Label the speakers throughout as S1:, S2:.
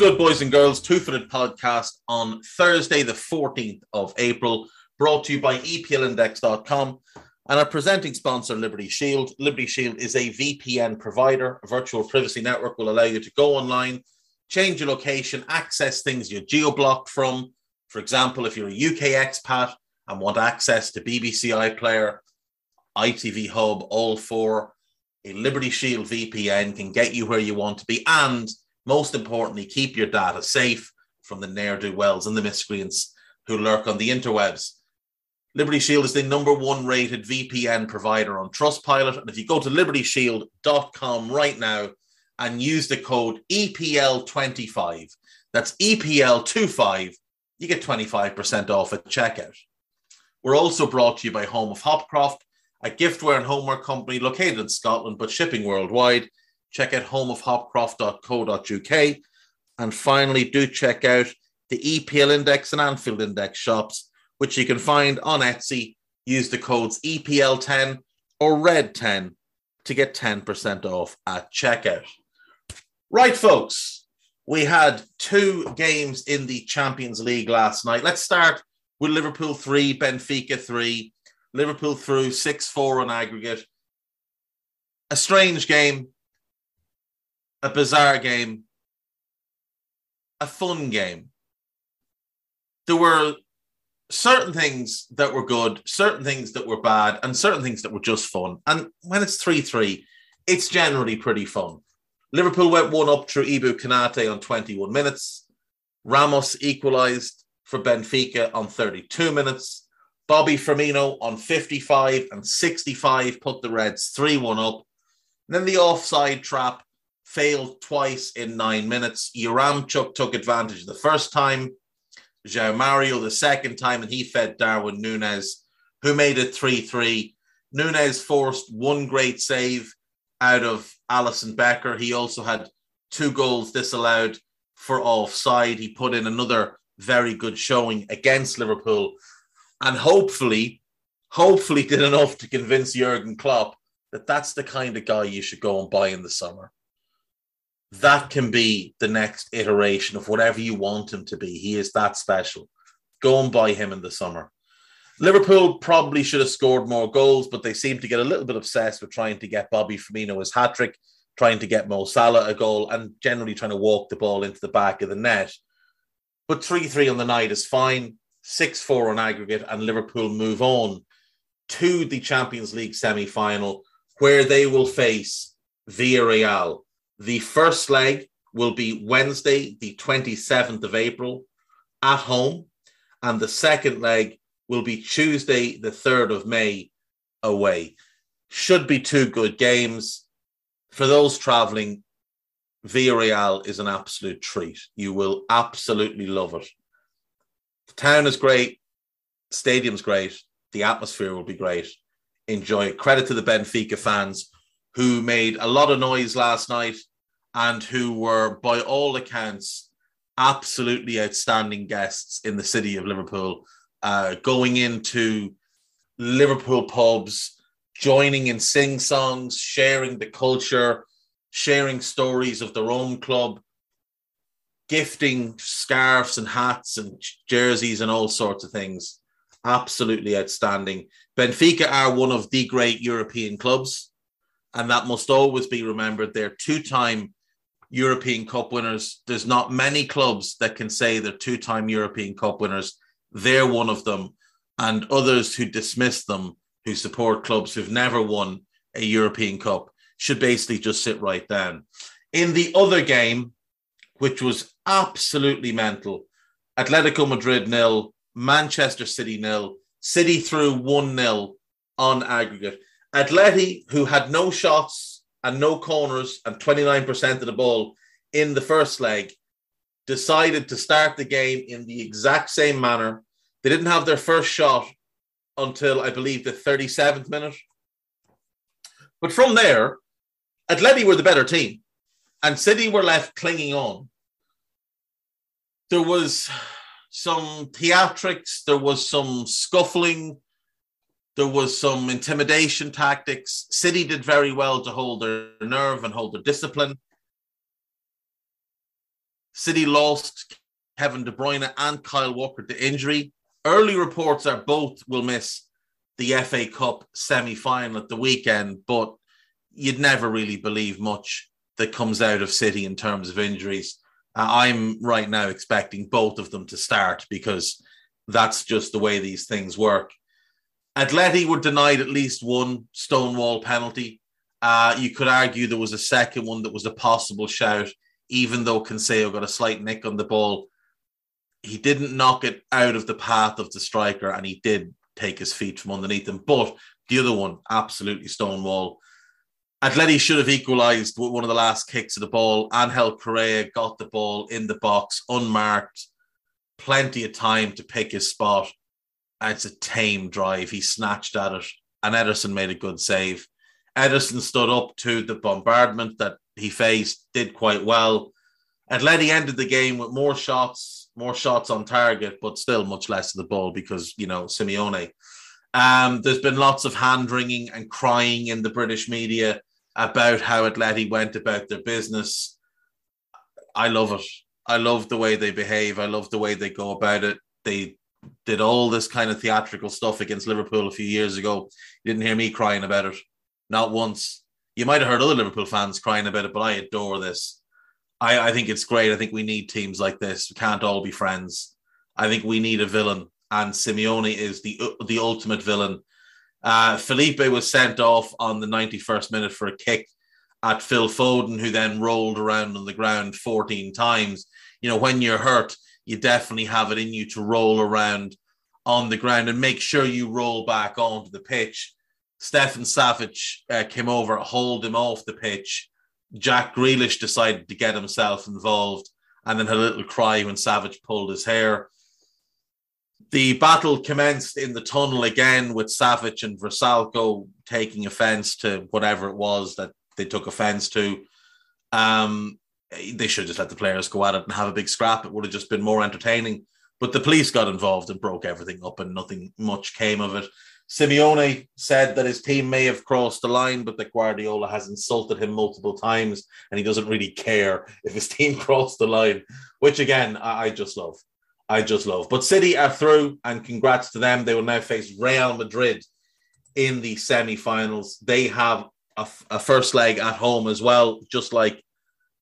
S1: good, boys and girls? Two Footed Podcast on Thursday, the 14th of April, brought to you by EPLindex.com and our presenting sponsor, Liberty Shield. Liberty Shield is a VPN provider. A virtual privacy network will allow you to go online, change your location, access things you're geo blocked from. For example, if you're a UK expat and want access to BBC iPlayer, ITV Hub, all four, a Liberty Shield VPN can get you where you want to be and most importantly, keep your data safe from the ne'er do wells and the miscreants who lurk on the interwebs. Liberty Shield is the number one rated VPN provider on Trustpilot. And if you go to libertyshield.com right now and use the code EPL25, that's EPL25, you get 25% off at checkout. We're also brought to you by Home of Hopcroft, a giftware and homeware company located in Scotland but shipping worldwide. Check out homeofhopcroft.co.uk. And finally, do check out the EPL Index and Anfield Index shops, which you can find on Etsy. Use the codes EPL10 or RED10 to get 10% off at checkout. Right, folks, we had two games in the Champions League last night. Let's start with Liverpool 3, Benfica 3. Liverpool through 6 4 on aggregate. A strange game, a bizarre game, a fun game. There were certain things that were good, certain things that were bad, and certain things that were just fun. And when it's 3 3, it's generally pretty fun. Liverpool went one up through Ibou Konate on 21 minutes. Ramos equalised for Benfica on 32 minutes. Bobby Firmino on 55 and 65 put the Reds 3 1 up. And then the offside trap failed twice in nine minutes. Yaremchuk took advantage the first time, João Mario the second time, and he fed Darwin Nunez, who made it 3 3. Nunez forced one great save out of Alisson Becker. He also had two goals disallowed for offside. He put in another very good showing against Liverpool and hopefully, hopefully did enough to convince Jurgen Klopp that that's the kind of guy you should go and buy in the summer that can be the next iteration of whatever you want him to be. He is that special. Go and buy him in the summer. Liverpool probably should have scored more goals, but they seem to get a little bit obsessed with trying to get Bobby Firmino his hat trick, trying to get Mo Salah a goal, and generally trying to walk the ball into the back of the net. But 3 3 on the night is fine, 6 4 on aggregate, and Liverpool move on to the Champions League semi final, where they will face Villarreal the first leg will be Wednesday, the 27th of April at home, and the second leg will be Tuesday, the 3rd of May away. Should be two good games. For those traveling, Villarreal is an absolute treat. You will absolutely love it. The town is great, stadium's great, the atmosphere will be great. Enjoy it. Credit to the Benfica fans who made a lot of noise last night and who were, by all accounts, absolutely outstanding guests in the city of Liverpool, uh, going into Liverpool pubs, joining in sing songs, sharing the culture, sharing stories of their own club, gifting scarves and hats and jerseys and all sorts of things. Absolutely outstanding. Benfica are one of the great European clubs, and that must always be remembered. They're two time European Cup winners. There's not many clubs that can say they're two time European Cup winners. They're one of them. and others who dismiss them, who support clubs who've never won a European Cup, should basically just sit right down. In the other game, which was absolutely mental, Atletico Madrid nil, Manchester City nil, City through 1 0 on aggregate. Atleti, who had no shots and no corners and 29% of the ball in the first leg, decided to start the game in the exact same manner. They didn't have their first shot until I believe the 37th minute. But from there, Atleti were the better team, and City were left clinging on. There was some theatrics, there was some scuffling, there was some intimidation tactics. City did very well to hold their nerve and hold their discipline. City lost Kevin De Bruyne and Kyle Walker to injury. Early reports are both will miss the FA Cup semi final at the weekend, but you'd never really believe much that comes out of City in terms of injuries. Uh, I'm right now expecting both of them to start because that's just the way these things work. Atleti were denied at least one Stonewall penalty. Uh, you could argue there was a second one that was a possible shout even though Cancelo got a slight nick on the ball, he didn't knock it out of the path of the striker and he did take his feet from underneath him. But the other one, absolutely stonewall. Atleti should have equalised with one of the last kicks of the ball. Angel Correa got the ball in the box, unmarked, plenty of time to pick his spot. It's a tame drive. He snatched at it, and Ederson made a good save. Ederson stood up to the bombardment that he faced, did quite well. Atleti ended the game with more shots, more shots on target, but still much less of the ball because, you know, Simeone. Um, there's been lots of hand wringing and crying in the British media about how Atleti went about their business. I love it. I love the way they behave. I love the way they go about it. They did all this kind of theatrical stuff against Liverpool a few years ago. You didn't hear me crying about it, not once you might have heard other Liverpool fans crying about it, but I adore this. I, I think it's great. I think we need teams like this. We can't all be friends. I think we need a villain, and Simeone is the the ultimate villain. Uh, Felipe was sent off on the 91st minute for a kick at Phil Foden, who then rolled around on the ground 14 times. You know, when you're hurt, you definitely have it in you to roll around on the ground and make sure you roll back onto the pitch. Stefan Savic uh, came over, hauled him off the pitch. Jack Grealish decided to get himself involved and then had a little cry when Savic pulled his hair. The battle commenced in the tunnel again with Savic and Vrsaljko taking offense to whatever it was that they took offense to. Um, they should just let the players go at it and have a big scrap. It would have just been more entertaining. But the police got involved and broke everything up, and nothing much came of it. Simeone said that his team may have crossed the line, but that Guardiola has insulted him multiple times and he doesn't really care if his team crossed the line, which again, I, just love. I just love. But City are through, and congrats to them. They will now face Real Madrid in the semi finals. They have a, a first leg at home as well, just like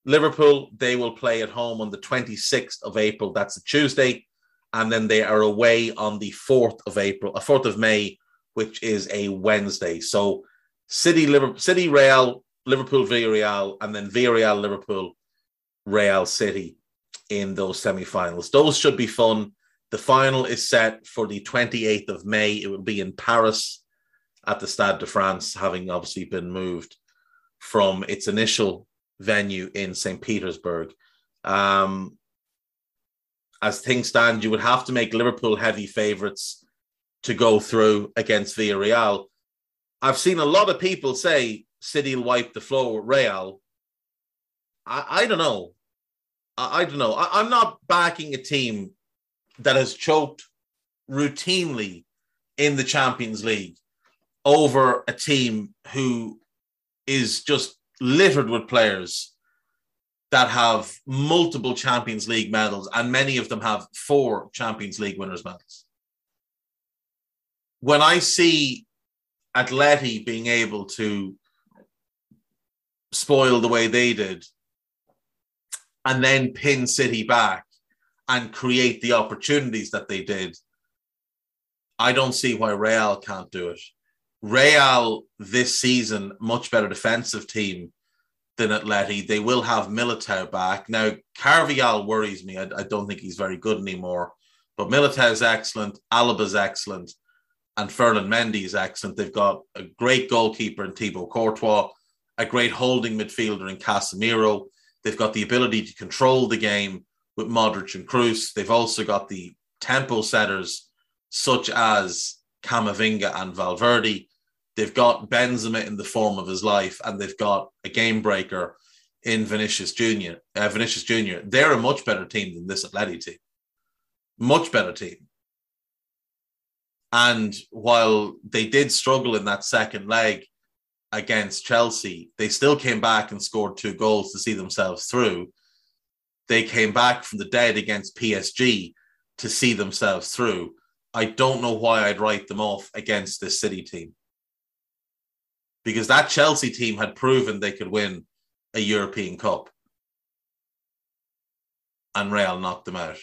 S1: Liverpool. They will play at home on the 26th of April. That's a Tuesday. And then they are away on the 4th of April, a uh, 4th of May which is a Wednesday. So City, Liverpool, City, Real, Liverpool, Villarreal, and then Villarreal, Liverpool, Real City in those semi-finals. Those should be fun. The final is set for the 28th of May. It will be in Paris at the Stade de France, having obviously been moved from its initial venue in St. Petersburg. Um, as things stand, you would have to make Liverpool heavy favourites to go through against Villarreal. I've seen a lot of people say City will wipe the floor with Real. I, I don't know. I, I don't know. I, I'm not backing a team that has choked routinely in the Champions League over a team who is just littered with players that have multiple Champions League medals, and many of them have four Champions League winners' medals when I see Atleti being able to spoil the way they did and then pin City back and create the opportunities that they did, I don't see why Real can't do it. Real this season, much better defensive team than Atleti. They will have Militao back. Now, Carvajal worries me. I, I don't think he's very good anymore. But Militao's excellent, Alaba's excellent, and Ferland Mendy is excellent. They've got a great goalkeeper in Thibaut Courtois, a great holding midfielder in Casemiro. They've got the ability to control the game with Modric and Kroos. They've also got the tempo setters such as Camavinga and Valverde. They've got Benzema in the form of his life, and they've got a game breaker in Vinicius Junior. Uh, Vinicius Junior. They're a much better team than this Atleti team. Much better team. And while they did struggle in that second leg against Chelsea, they still came back and scored two goals to see themselves through. They came back from the dead against PSG to see themselves through. I don't know why I'd write them off against this City team. Because that Chelsea team had proven they could win a European Cup. And Real knocked them out.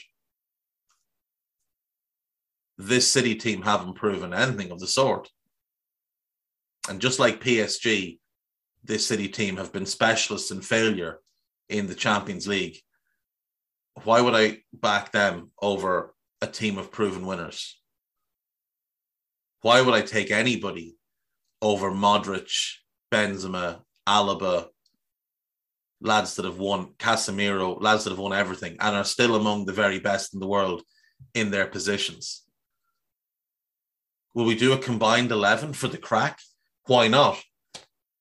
S1: This City team haven't proven anything of the sort. And just like PSG, this City team have been specialists in failure in the Champions League. Why would I back them over a team of proven winners? Why would I take anybody over Modric, Benzema, Alaba, lads that have won Casemiro, lads that have won everything and are still among the very best in the world in their positions? Will we do a combined 11 for the crack? Why not?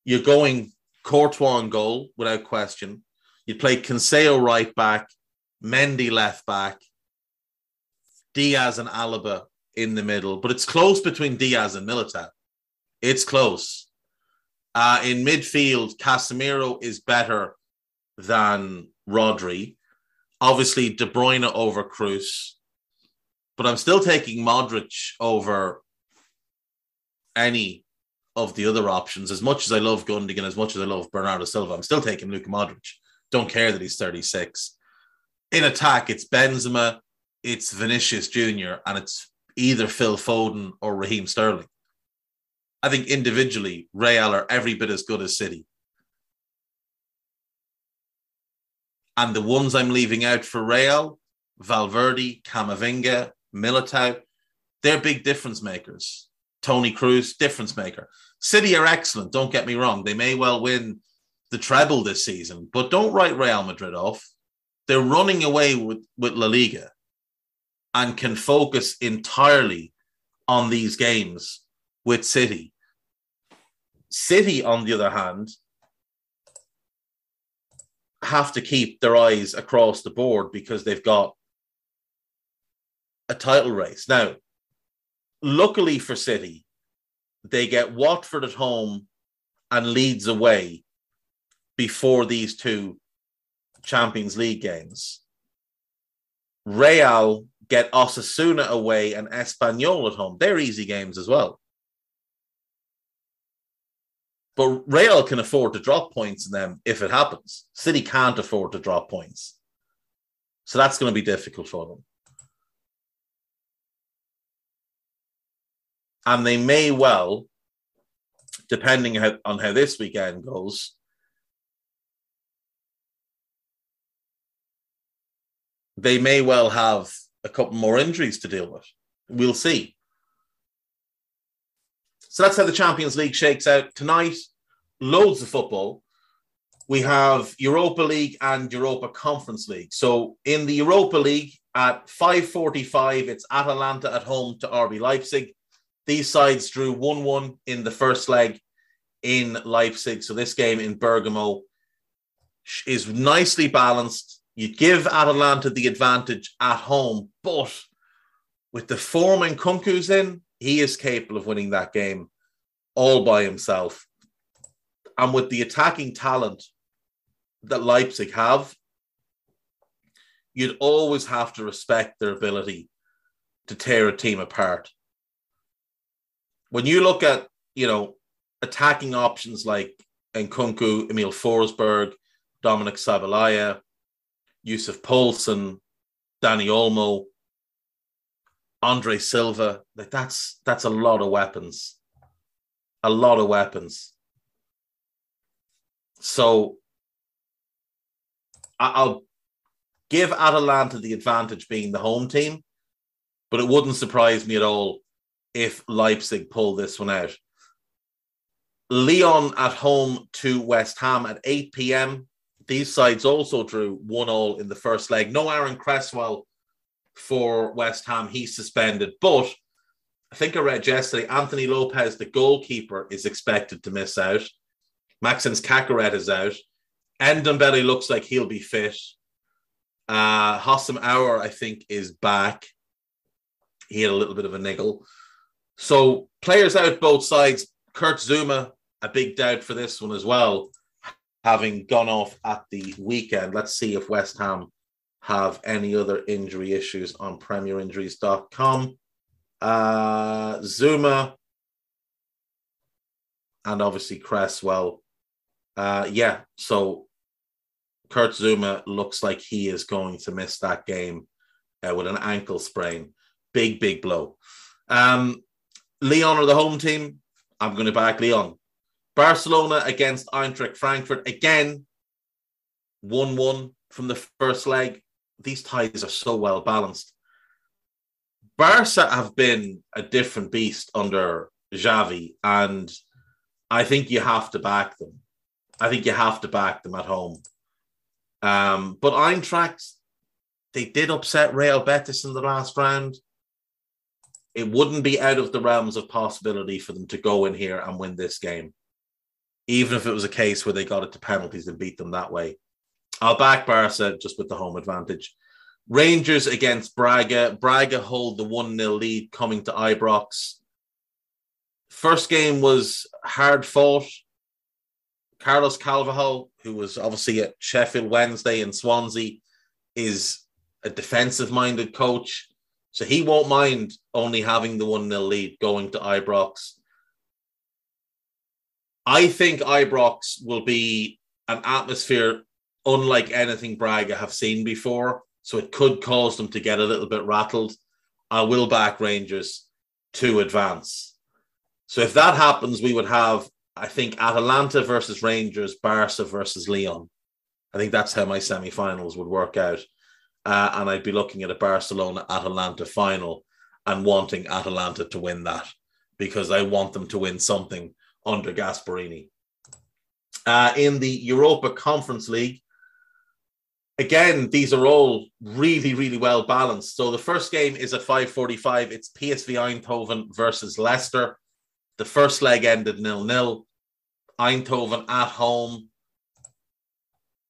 S1: You're going Courtois on goal without question. You play Cancelo right back, Mendy left back, Dias and Alaba in the middle, but it's close between Dias and Militao. It's close. Uh, in midfield, Casemiro is better than Rodri. Obviously, De Bruyne over Kroos, but I'm still taking Modric over any of the other options. As much as I love Gundogan, as much as I love Bernardo Silva, I'm still taking Luka Modric. Don't care that he's 36. In attack, it's Benzema, it's Vinicius Jr., and it's either Phil Foden or Raheem Sterling. I think individually, Real are every bit as good as City. And the ones I'm leaving out for Real, Valverde, Camavinga, Militao, they're big difference makers. Toni Kroos, difference maker. City are excellent, don't get me wrong. They may well win the treble this season, but don't write Real Madrid off. They're running away with, with La Liga and can focus entirely on these games with City. City, on the other hand, have to keep their eyes across the board because they've got a title race. Now, luckily for City, they get Watford at home and Leeds away before these two Champions League games. Real get Osasuna away and Espanyol at home. They're easy games as well. But Real can afford to drop points in them if it happens. City can't afford to drop points. So that's going to be difficult for them. And they may well, depending on how this weekend goes, they may well have a couple more injuries to deal with. We'll see. So that's how the Champions League shakes out tonight. Loads of football. We have Europa League and Europa Conference League. So in the Europa League at 5:45, it's Atalanta at home to RB Leipzig. These sides drew 1-1 in the first leg in Leipzig. So this game in Bergamo is nicely balanced you give Atalanta the advantage at home, but with the form Nkunku's in, he is capable of winning that game all by himself. And with the attacking talent that Leipzig have, you'd always have to respect their ability to tear a team apart. When you look at, you know, attacking options like Nkunku, Emil Forsberg, Dominik Szoboszlai, Yussuf Poulsen, Dani Olmo. Andre Silva. Like that's that's a lot of weapons. A lot of weapons. So I'll give Atalanta the advantage being the home team, but it wouldn't surprise me at all if Leipzig pull this one out. Lyon at home to West Ham at 8 p.m. These sides also drew one all in the first leg. No Aaron Cresswell for West Ham. He's suspended. But I think I read yesterday Anthony Lopes, the goalkeeper, is expected to miss out. Maxence Caqueret is out. Ndombele looks like he'll be fit. Uh, Houssem Aouar, I think, is back. He had a little bit of a niggle. So players out both sides. Kurt Zouma, a big doubt for this one as well, having gone off at the weekend. Let's see if West Ham have any other injury issues on premierinjuries.com. Uh, Zouma and obviously Cresswell. Uh, yeah, so Kurt Zouma looks like he is going to miss that game uh, with an ankle sprain. Big, big blow. Um, Lyon are the home team. I'm going to back Lyon. Barcelona against Eintracht Frankfurt. Again, 1 1 from the first leg. These ties are so well balanced. Barca have been a different beast under Xavi, and I think you have to back them. I think you have to back them at home. Um, but Eintracht, they did upset Real Betis in the last round. It wouldn't be out of the realms of possibility for them to go in here and win this game, even if it was a case where they got it to penalties and beat them that way. I'll back Barca just with the home advantage. Rangers against Braga. Braga hold the 1 0 lead coming to Ibrox. First game was hard fought. Carlos Carvalhal, who was obviously at Sheffield Wednesday and Swansea, is a defensive minded coach. So he won't mind only having the 1 0 lead going to Ibrox. I think Ibrox will be an atmosphere unlike anything Braga have seen before. So it could cause them to get a little bit rattled. I will back Rangers to advance. So if that happens, we would have I think Atalanta versus Rangers, Barca versus Lyon. I think that's how my semi-finals would work out. Uh, and I'd be looking at a Barcelona Atalanta final and wanting Atalanta to win that because I want them to win something under Gasperini. Uh, in the Europa Conference League, again, these are all really, really well balanced. So the first game is at 5:45. It's PSV Eindhoven versus Leicester. The first leg ended nil nil. Eindhoven at home,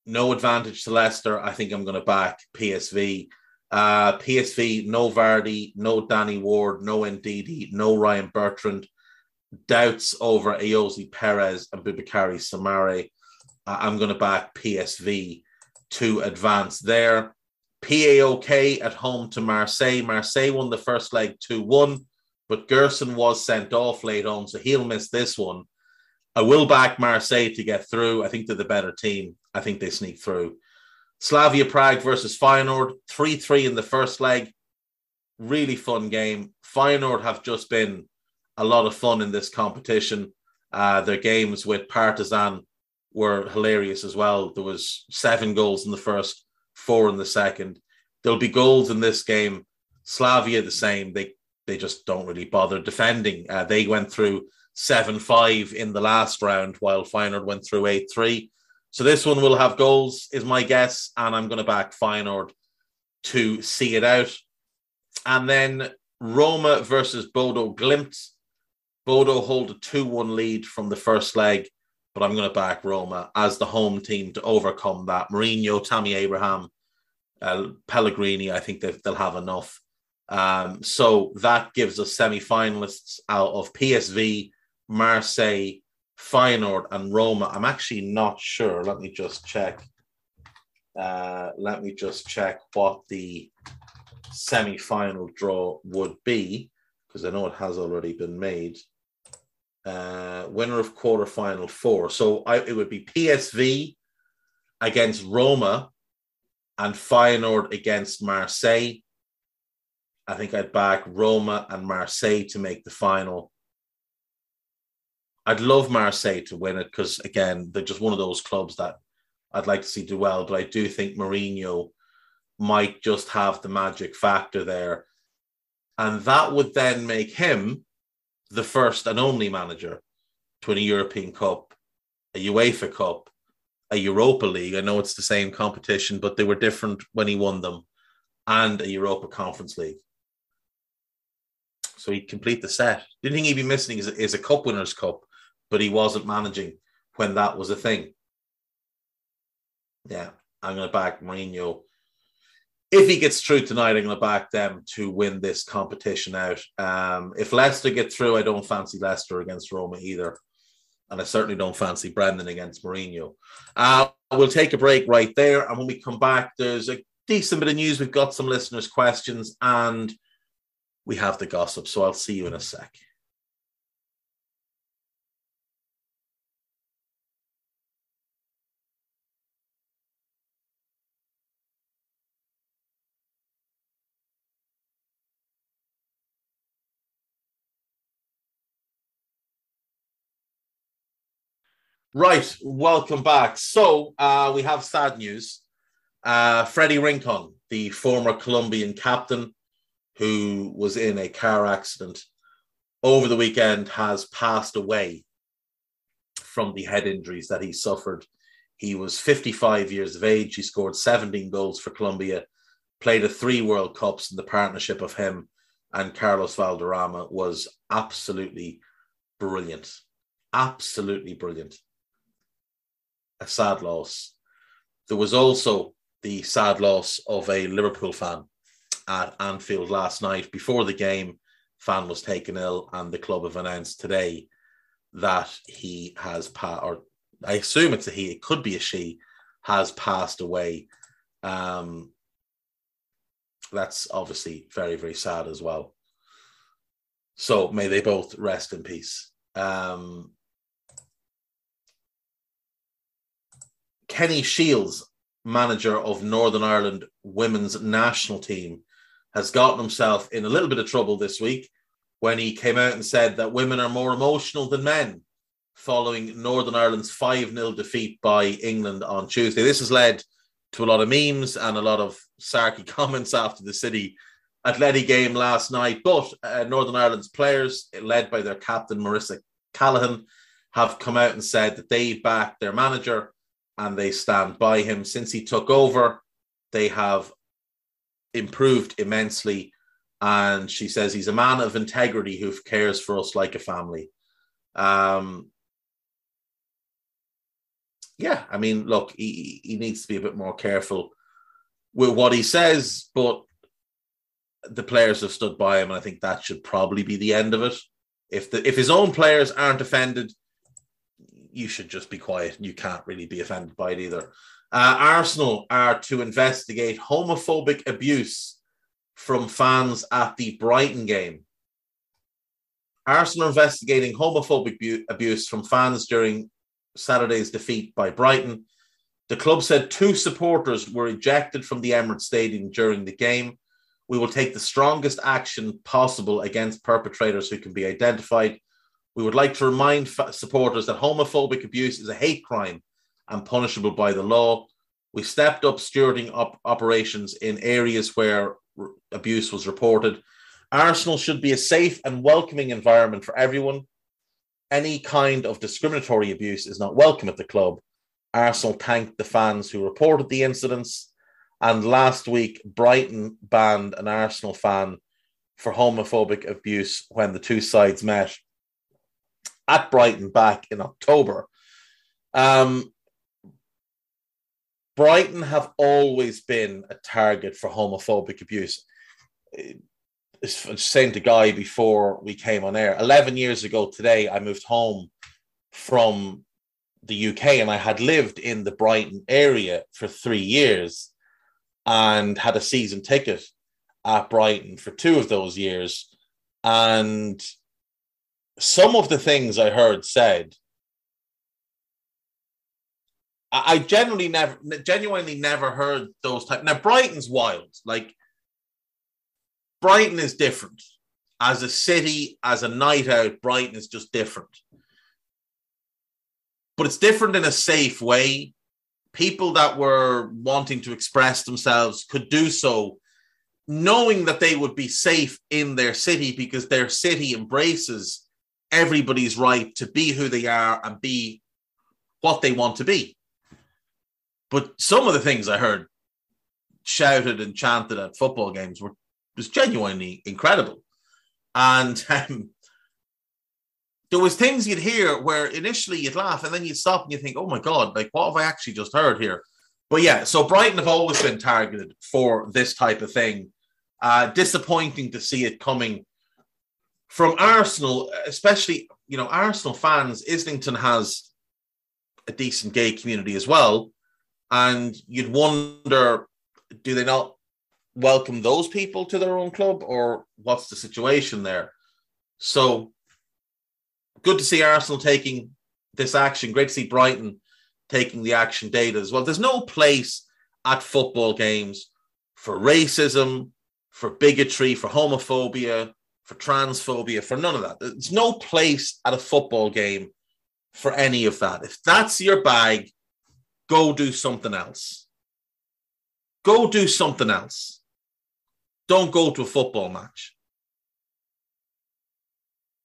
S1: no advantage to Leicester. I think I'm going to back PSV. Uh, PSV, no Vardy, no Danny Ward, no Ndidi, no Ryan Bertrand. Doubts over Ayoze Perez and Boubakary Soumaré. Uh, I'm going to back PSV to advance there. PAOK at home to Marseille. Marseille won the first leg 2 1 but Gerson was sent off late on, so he'll miss this one. I will back Marseille to get through. I think they're the better team. I think they sneak through. Slavia Prague versus Feyenoord, 3 3 in the first leg. Really fun game. Feyenoord have just been a lot of fun in this competition. Uh, their games with Partizan were hilarious as well. There was seven goals in the first, four in the second. There'll be goals in this game. Slavia the same. They they just don't really bother defending. Uh, they went through 7 5 in the last round, while Feyenoord went through 8 3. So this one will have goals, is my guess, and I'm going to back Feyenoord to see it out. And then Roma versus Bodo Glimt. Bodo hold a 2 1 lead from the first leg, but I'm going to back Roma as the home team to overcome that. Mourinho, Tammy Abraham, uh, Pellegrini, I think they'll have enough. Um, so that gives us semi-finalists out of PSV, Marseille, Feyenoord, and Roma. I'm actually not sure. Let me just check. Uh, let me just check what the semi-final draw would be because I know it has already been made. Uh, winner of quarter-final four. So I, it would be PSV against Roma and Feyenoord against Marseille I think I'd back Roma and Marseille to make the final. I'd love Marseille to win it because, again, they're just one of those clubs that I'd like to see do well. But I do think Mourinho might just have the magic factor there. And that would then make him the first and only manager to win a European Cup, a UEFA Cup, a Europa League. I know it's the same competition, but they were different when he won them, and a Europa Conference League. So he'd complete the set. The only thing he'd be missing is, is a Cup Winners' Cup, but he wasn't managing when that was a thing. Yeah, I'm going to back Mourinho. If he gets through tonight, I'm going to back them to win this competition out. Um, if Leicester get through, I don't fancy Leicester against Roma either. And I certainly don't fancy Brendan against Mourinho. Uh, we'll take a break right there. And when we come back, there's a decent bit of news. We've got some listeners' questions and we have the gossip. So I'll see you in a sec. Right, welcome back. So uh, we have sad news. Uh, Freddy Rincon, the former Colombian captain who was in a car accident over the weekend, has passed away from the head injuries that he suffered. He was 55 years of age. He scored 17 goals for Colombia, played a three World Cups, and the partnership of him and Carlos Valderrama was absolutely brilliant. Absolutely brilliant a sad loss. There was also the sad loss of a Liverpool fan at Anfield last night. Before the game, fan was taken ill, and the club have announced today that he has passed, or I assume it's a he, it could be a she, has passed away. Um, that's obviously very, very sad as well. So may they both rest in peace. Um, Kenny Shiels, manager of Northern Ireland women's national team, has gotten himself in a little bit of trouble this week when he came out and said that women are more emotional than men following Northern Ireland's 5 0 defeat by England on Tuesday. This has led to a lot of memes and a lot of sarky comments after the City Athletic game last night. But uh, Northern Ireland's players, led by their captain Marissa Callaghan, have come out and said that they back their manager and they stand by him. Since he took over, they have improved immensely. And she says he's a man of integrity who cares for us like a family. Um, yeah, I mean, look, he, he needs to be a bit more careful with what he says, but the players have stood by him, and I think that should probably be the end of it. If the if his own players aren't offended, you should just be quiet. You can't really be offended by it either. Uh, Arsenal are to investigate homophobic abuse from fans at the Brighton game. Arsenal investigating homophobic bu- abuse from fans during Saturday's defeat by Brighton. The club said two supporters were ejected from the Emirates Stadium during the game. We will take the strongest action possible against perpetrators who can be identified. We would like to remind supporters that homophobic abuse is a hate crime and punishable by the law. We stepped up stewarding op- operations in areas where r- abuse was reported. Arsenal should be a safe and welcoming environment for everyone. Any kind of discriminatory abuse is not welcome at the club. Arsenal thanked the fans who reported the incidents. And last week, Brighton banned an Arsenal fan for homophobic abuse when the two sides met at Brighton back in October. Um, Brighton have always been a target for homophobic abuse. I was saying to Guy before we came on air, 11 years ago today, I moved home from the UK and I had lived in the Brighton area for three years and had a season ticket at Brighton for two of those years. And some of the things I heard said, I generally never, genuinely never heard those type. Now Brighton's wild. Like Brighton is different. As a city, as a night out, Brighton is just different. But it's different in a safe way. People that were wanting to express themselves could do so knowing that they would be safe in their city because their city embraces everybody's right to be who they are and be what they want to be. But some of the things I heard shouted and chanted at football games were was genuinely incredible. And um, there was things you'd hear where initially you'd laugh and then you'd stop and you think, oh my God, like what have I actually just heard here? But yeah, so Brighton have always been targeted for this type of thing. Uh, disappointing to see it coming from Arsenal, especially, you know, Arsenal fans. Islington has a decent gay community as well. And you'd wonder, do they not welcome those people to their own club or what's the situation there? So good to see Arsenal taking this action. Great to see Brighton taking the action data as well. There's no place at football games for racism, for bigotry, for homophobia, for transphobia, for none of that. There's no place at a football game for any of that. If that's your bag, go do something else. Go do something else. Don't go to a football match.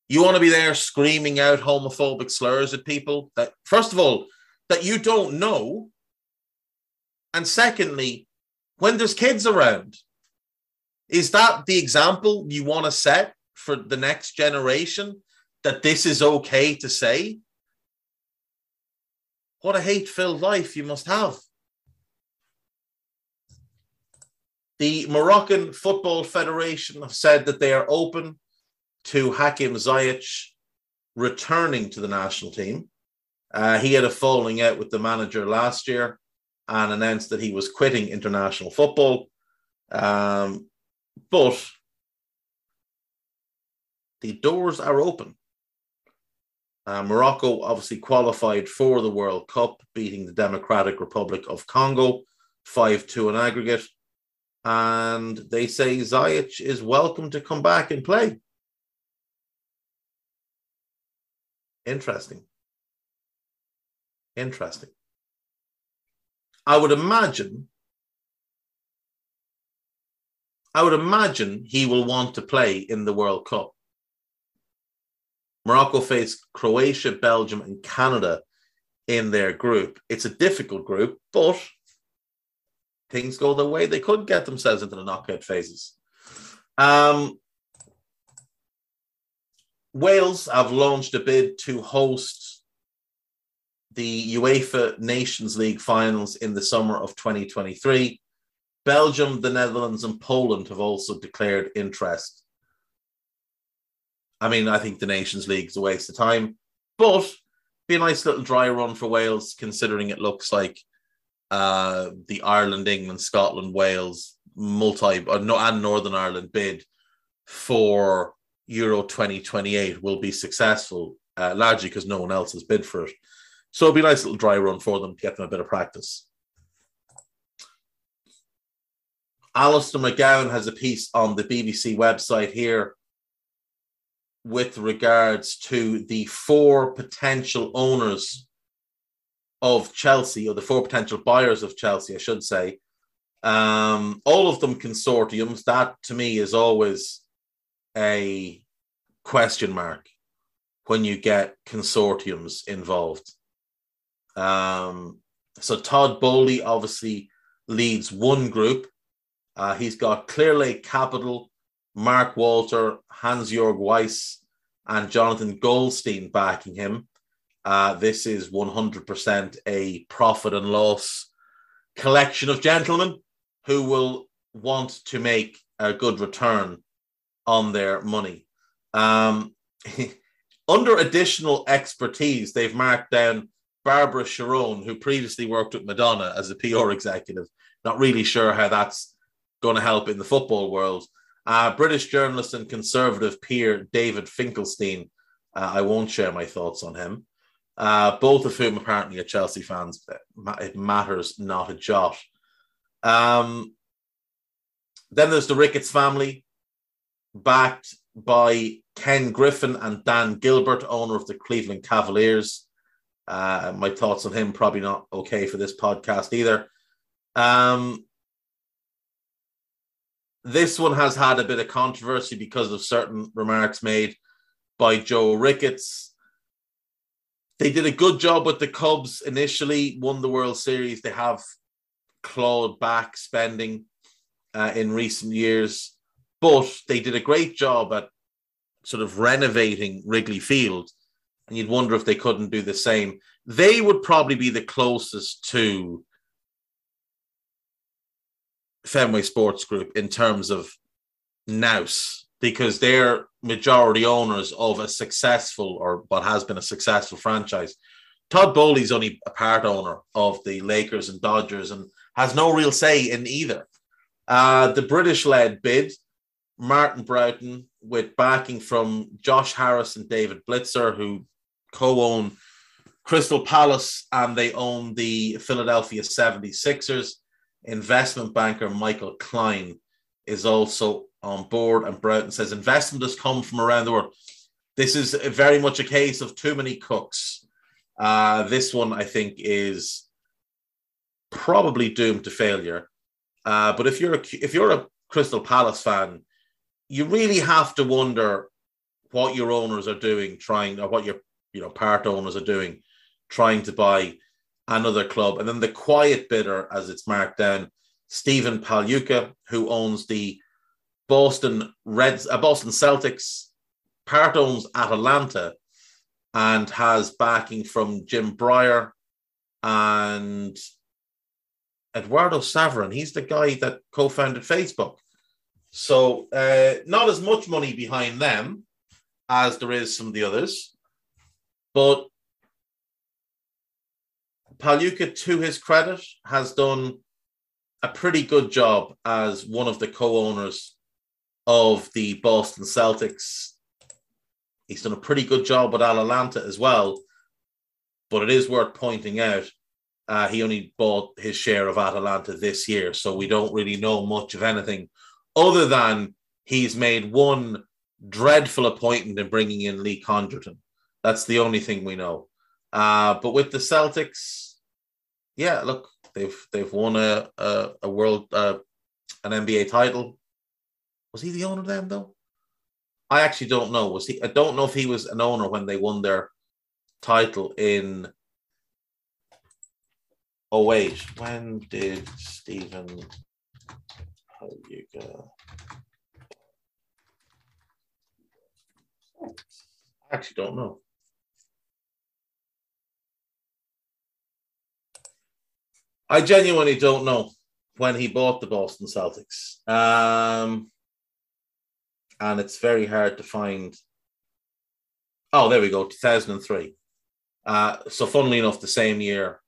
S1: You want to be there screaming out homophobic slurs at people that, first of all, that you don't know. And secondly, when there's kids around, is that the example you want to set for the next generation that this is okay to say? What a hate filled life you must have. The Moroccan Football Federation have said that they are open to Hakim Ziyech returning to the national team. Uh, he had a falling out with the manager last year and announced that he was quitting international football. Um, but the doors are open. Uh, Morocco obviously qualified for the World Cup, beating the Democratic Republic of Congo 5 2 in aggregate and they say Ziyech is welcome to come back and play. Interesting. Interesting. I would imagine. I would imagine he will want to play in the World Cup. Morocco face Croatia, Belgium, and Canada in their group. It's a difficult group, but things go their way, they could get themselves into the knockout phases. Um, Wales have launched a bid to host the UEFA Nations League finals in the summer of 2023. Belgium, the Netherlands, and Poland have also declared interest. I mean, I think the Nations League is a waste of time, but be a nice little dry run for Wales, considering it looks like uh, the Ireland, England, Scotland, Wales, multi uh, and Northern Ireland bid for Euro 2028 will be successful, uh, largely because no one else has bid for it. So it'll be a nice little dry run for them to get them a bit of practice. Alistair Magowan has a piece on the BBC website here with regards to the four potential owners of Chelsea, or the four potential buyers of Chelsea, I should say, um, all of them consortiums. That to me is always a question mark when you get consortiums involved. Um, so Todd Boehly obviously leads one group. Uh, he's got Clearlake Capital, Mark Walter, Hans Jörg Wyss, and Jonathan Goldstein backing him. Uh, this is 100% a profit and loss collection of gentlemen who will want to make a good return on their money. Um, under additional expertise, they've marked down Barbara Charone, who previously worked with Madonna as a PR executive. Not really sure how that's going to help in the football world. Uh, British journalist and conservative peer David Finkelstein. Uh, I won't share my thoughts on him uh, both of whom apparently are Chelsea fans. It matters not a jot. Um, then there's the Ricketts family. backed by Ken Griffin and Dan Gilbert, owner of the Cleveland Cavaliers. Uh, my thoughts on him probably not okay for this podcast either. Um, this one has had a bit of controversy because of certain remarks made by Joe Ricketts. They did a good job with the Cubs initially, won the World Series. They have clawed back spending uh, in recent years, but they did a great job at sort of renovating Wrigley Field. And you'd wonder if they couldn't do the same. They would probably be the closest to Fenway Sports Group in terms of Nouse because they're majority owners of a successful or what has been a successful franchise. Todd Boehly's only a part owner of the Lakers and Dodgers and has no real say in either. Uh, the British led bid, Martin Broughton, with backing from Josh Harris and David Blitzer, who co own Crystal Palace and they own the Philadelphia 76ers investment banker Michael Klein is also on board. And Broughton says investment has come from around the world. This is very much a case of too many cooks. Uh, this one, I think, is probably doomed to failure. Uh, but if you're a, if you're a Crystal Palace fan, you really have to wonder what your owners are doing, trying or what your you know part owners are doing, trying to buy another club. And then the quiet bidder, as it's marked down, Stephen Pagliuca, who owns the Boston Reds, uh, Boston Celtics, part owns Atalanta, and has backing from Jim Breyer and Eduardo Saverin. He's the guy that co-founded Facebook. So uh, not as much money behind them as there is some of the others, but Pagliuca, to his credit, has done a pretty good job as one of the co-owners of the Boston Celtics. He's done a pretty good job with Atalanta as well. But it is worth pointing out uh, he only bought his share of Atalanta this year, so we don't really know much of anything other than he's made one dreadful appointment in bringing in Lee Congerton. That's the only thing we know. Uh, but with the Celtics, yeah, look, they've they've won a a, a world uh, an NBA title. Was he the owner then though? I actually don't know. Was he? I don't know if he was an owner when they won their title in. Oh wait, when did Stephen go? I actually don't know. I genuinely don't know when he bought the Boston Celtics. Um, and it's very hard to find. Oh, there we go, 2003. Uh, so, funnily enough, the same year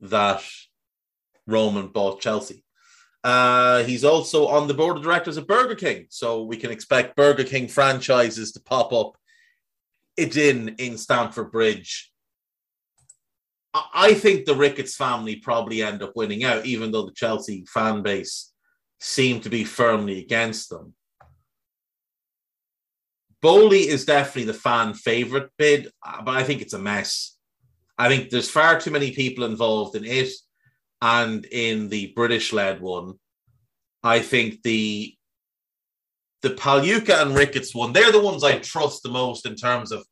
S1: that Roman bought Chelsea. Uh, he's also on the board of directors of Burger King. So, we can expect Burger King franchises to pop up it in in Stamford Bridge I think the Ricketts family probably end up winning out, even though the Chelsea fan base seem to be firmly against them. Boehly is definitely the fan favorite bid, uh, but I think it's a mess. I think there's far too many people involved in it and in the British led one. I think the the Pagliuca and Ricketts one, they're the ones I trust the most in terms of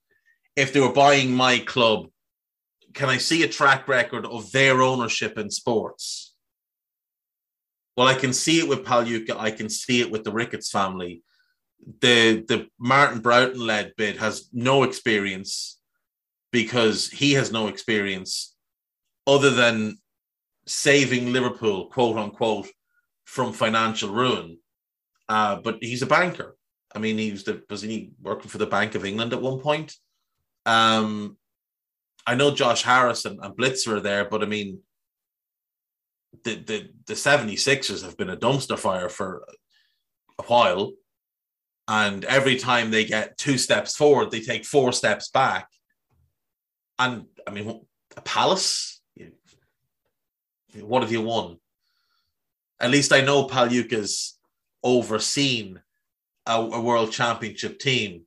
S1: if they were buying my club, can I see a track record of their ownership in sports? Well, I can see it with Pagliuca. I can see it with the Ricketts family. The the Martin Broughton led bid has no experience because he has no experience other than saving Liverpool, quote unquote, from financial ruin. Uh, but he's a banker. I mean, he was the was he working for the Bank of England at one point? Um, I know Josh Harris and, and Blitzer are there, but I mean, the, the, the 76ers have been a dumpster fire for a while. And every time they get two steps forward, they take four steps back. And I mean, a Palace, what have you won? At least I know Pagliuca's overseen a, a world championship team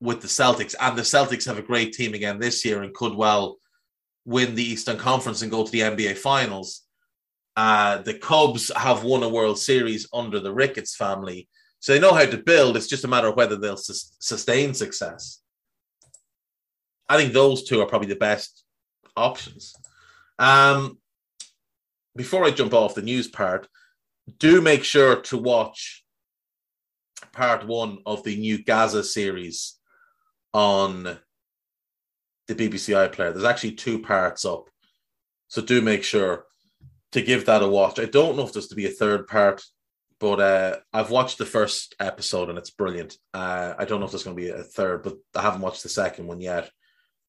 S1: with the Celtics, and the Celtics have a great team again this year and could well win the Eastern Conference and go to the NBA Finals. Uh, the Cubs have won a World Series under the Ricketts family, so they know how to build. It's just a matter of whether they'll sus- sustain success. I think those two are probably the best options. Um, before I jump off the news part, do make sure to watch part one of the new Gazza series on the BBC iPlayer. There's actually two parts up. So do make sure to give that a watch. I don't know if there's to be a third part, but uh, I've watched the first episode and it's brilliant. Uh, I don't know if there's going to be a third, but I haven't watched the second one yet.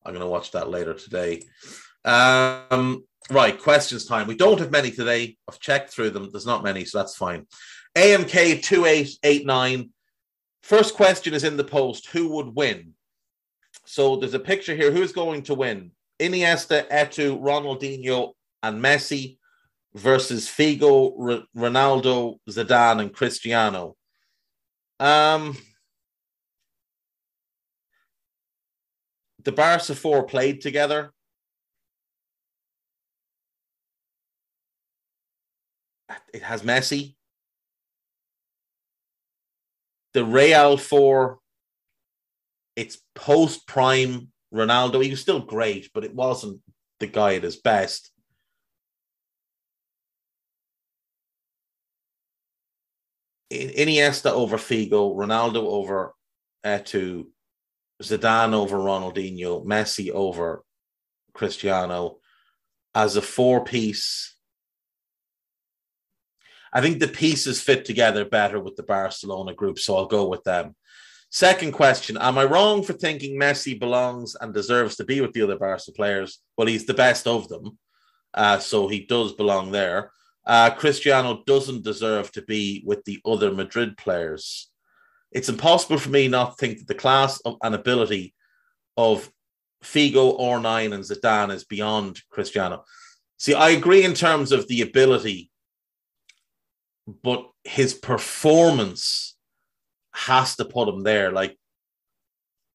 S1: I'm going to watch that later today. Um, right, questions time. We don't have many today. I've checked through them. There's not many, so that's fine. AMK 2889. First question is in the post Who would win? So there's a picture here. Who's going to win? Iniesta, Eto'o, Ronaldinho, and Messi versus Figo, R- Ronaldo, Zidane, and Cristiano. Um, the Barca four played together. It has Messi. The Real four, it's post prime Ronaldo. He was still great, but it wasn't the guy at his best. Iniesta over Figo, Ronaldo over Eto'o, Zidane over Ronaldinho, Messi over Cristiano as a four piece. I think the pieces fit together better with the Barcelona group, so I'll go with them. Second question Am I wrong for thinking Messi belongs and deserves to be with the other Barca players? Well, he's the best of them, uh, so he does belong there. Uh, Cristiano doesn't deserve to be with the other Madrid players. It's impossible for me not to think that the class of, and ability of Figo, R9, and Zidane is beyond Cristiano. See, I agree in terms of the ability, but his performance has to put him there. Like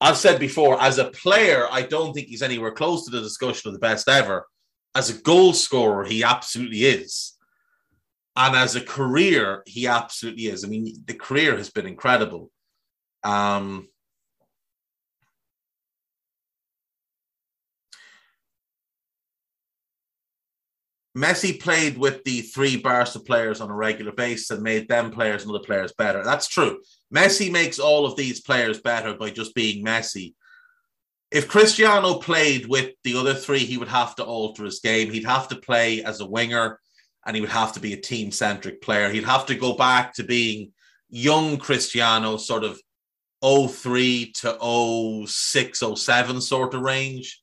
S1: I've said before, as a player, I don't think he's anywhere close to the discussion of the best ever. As a goal scorer, he absolutely is. And as a career, he absolutely is. I mean, the career has been incredible. Um, Messi played with the three Barca players on a regular basis and made them players and other players better. That's true. Messi makes all of these players better by just being Messi. If Cristiano played with the other three, he would have to alter his game. He'd have to play as a winger and he would have to be a team centric player. He'd have to go back to being young Cristiano, sort of 03 to 06, 07 sort of range.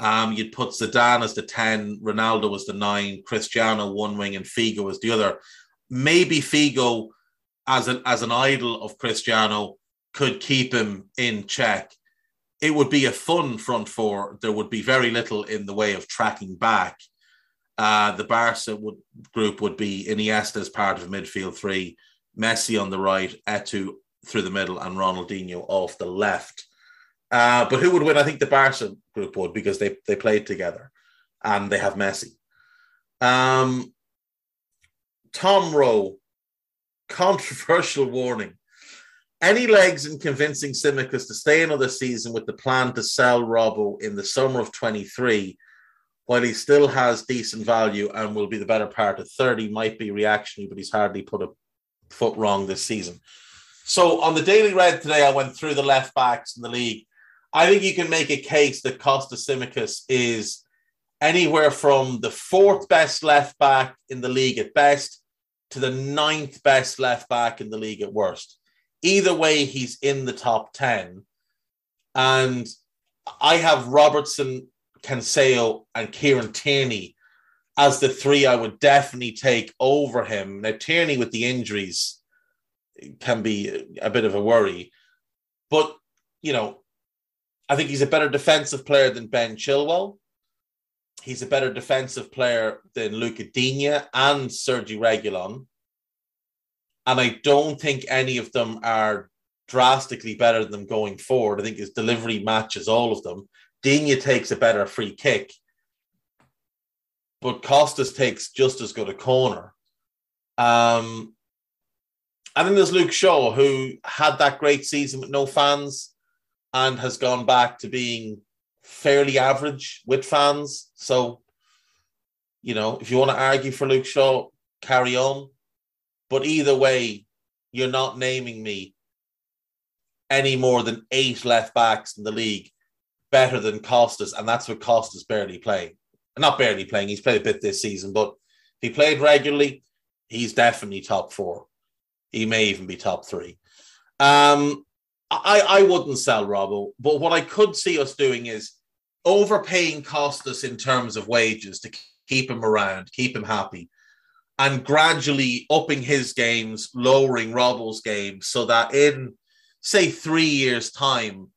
S1: Um, you'd put Zidane as the 10, Ronaldo as the 9, Cristiano one wing, and Figo as the other. Maybe Figo, as an, as an idol of Cristiano, could keep him in check. It would be a fun front four. There would be very little in the way of tracking back. Uh, the Barca would, group would be Iniesta as part of midfield three, Messi on the right, Eto'o through the middle, and Ronaldinho off the left. Uh, but who would win? I think the Barca group would because they, they played together and they have Messi. Um, Tom Rowe, controversial warning. Any legs in convincing Tsimikas to stay another season with the plan to sell Robbo in the summer of 23 while he still has decent value and will be the better part of 30, might be reactionary, but he's hardly put a foot wrong this season. So on the Daily Red today, I went through the left backs in the league. I think you can make a case that Kostas Tsimikas is anywhere from the fourth best left back in the league at best to the ninth best left back in the league at worst. Either way, he's in the top 10. And I have Robertson Cancelo and Kieran Tierney as the three I would definitely take over him. Now, Tierney with the injuries can be a bit of a worry, but you know, I think he's a better defensive player than Ben Chilwell. He's a better defensive player than Luca Digne and Sergi Reguilon. And I don't think any of them are drastically better than going forward. I think his delivery matches all of them. Digne takes a better free kick, but Kostas takes just as good a corner. Um, and then there's Luke Shaw, who had that great season with no fans and has gone back to being fairly average with fans. So, you know, if you want to argue for Luke Shaw, carry on. But either way, you're not naming me any more than eight left backs in the league better than Kostas, and that's what Kostas barely playing. Not barely playing, he's played a bit this season, but if he played regularly, he's definitely top four. He may even be top three. Um, I, I wouldn't sell Robbo, but what I could see us doing is overpaying Kostas in terms of wages to keep him around, keep him happy, and gradually upping his games, lowering Robbo's games, so that in say three years' time,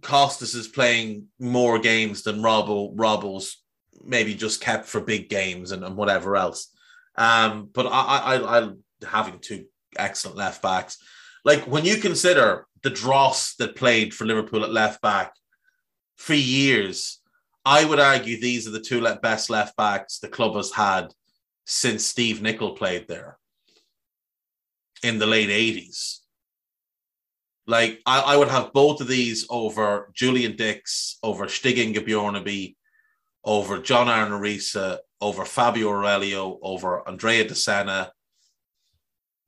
S1: Kostas is playing more games than Robbo. Robbo's maybe just kept for big games and, and whatever else. Um, but I, I, I, having two excellent left backs, like when you consider the dross that played for Liverpool at left back for years, I would argue these are the two best left backs the club has had since Steve Nicol played there in the late 80s. Like I, I would have both of these over Julian Dicks, over Stig Inge Bjornebye, over John Arne Riise, over Fabio Aurelio, over Andrea Dossena,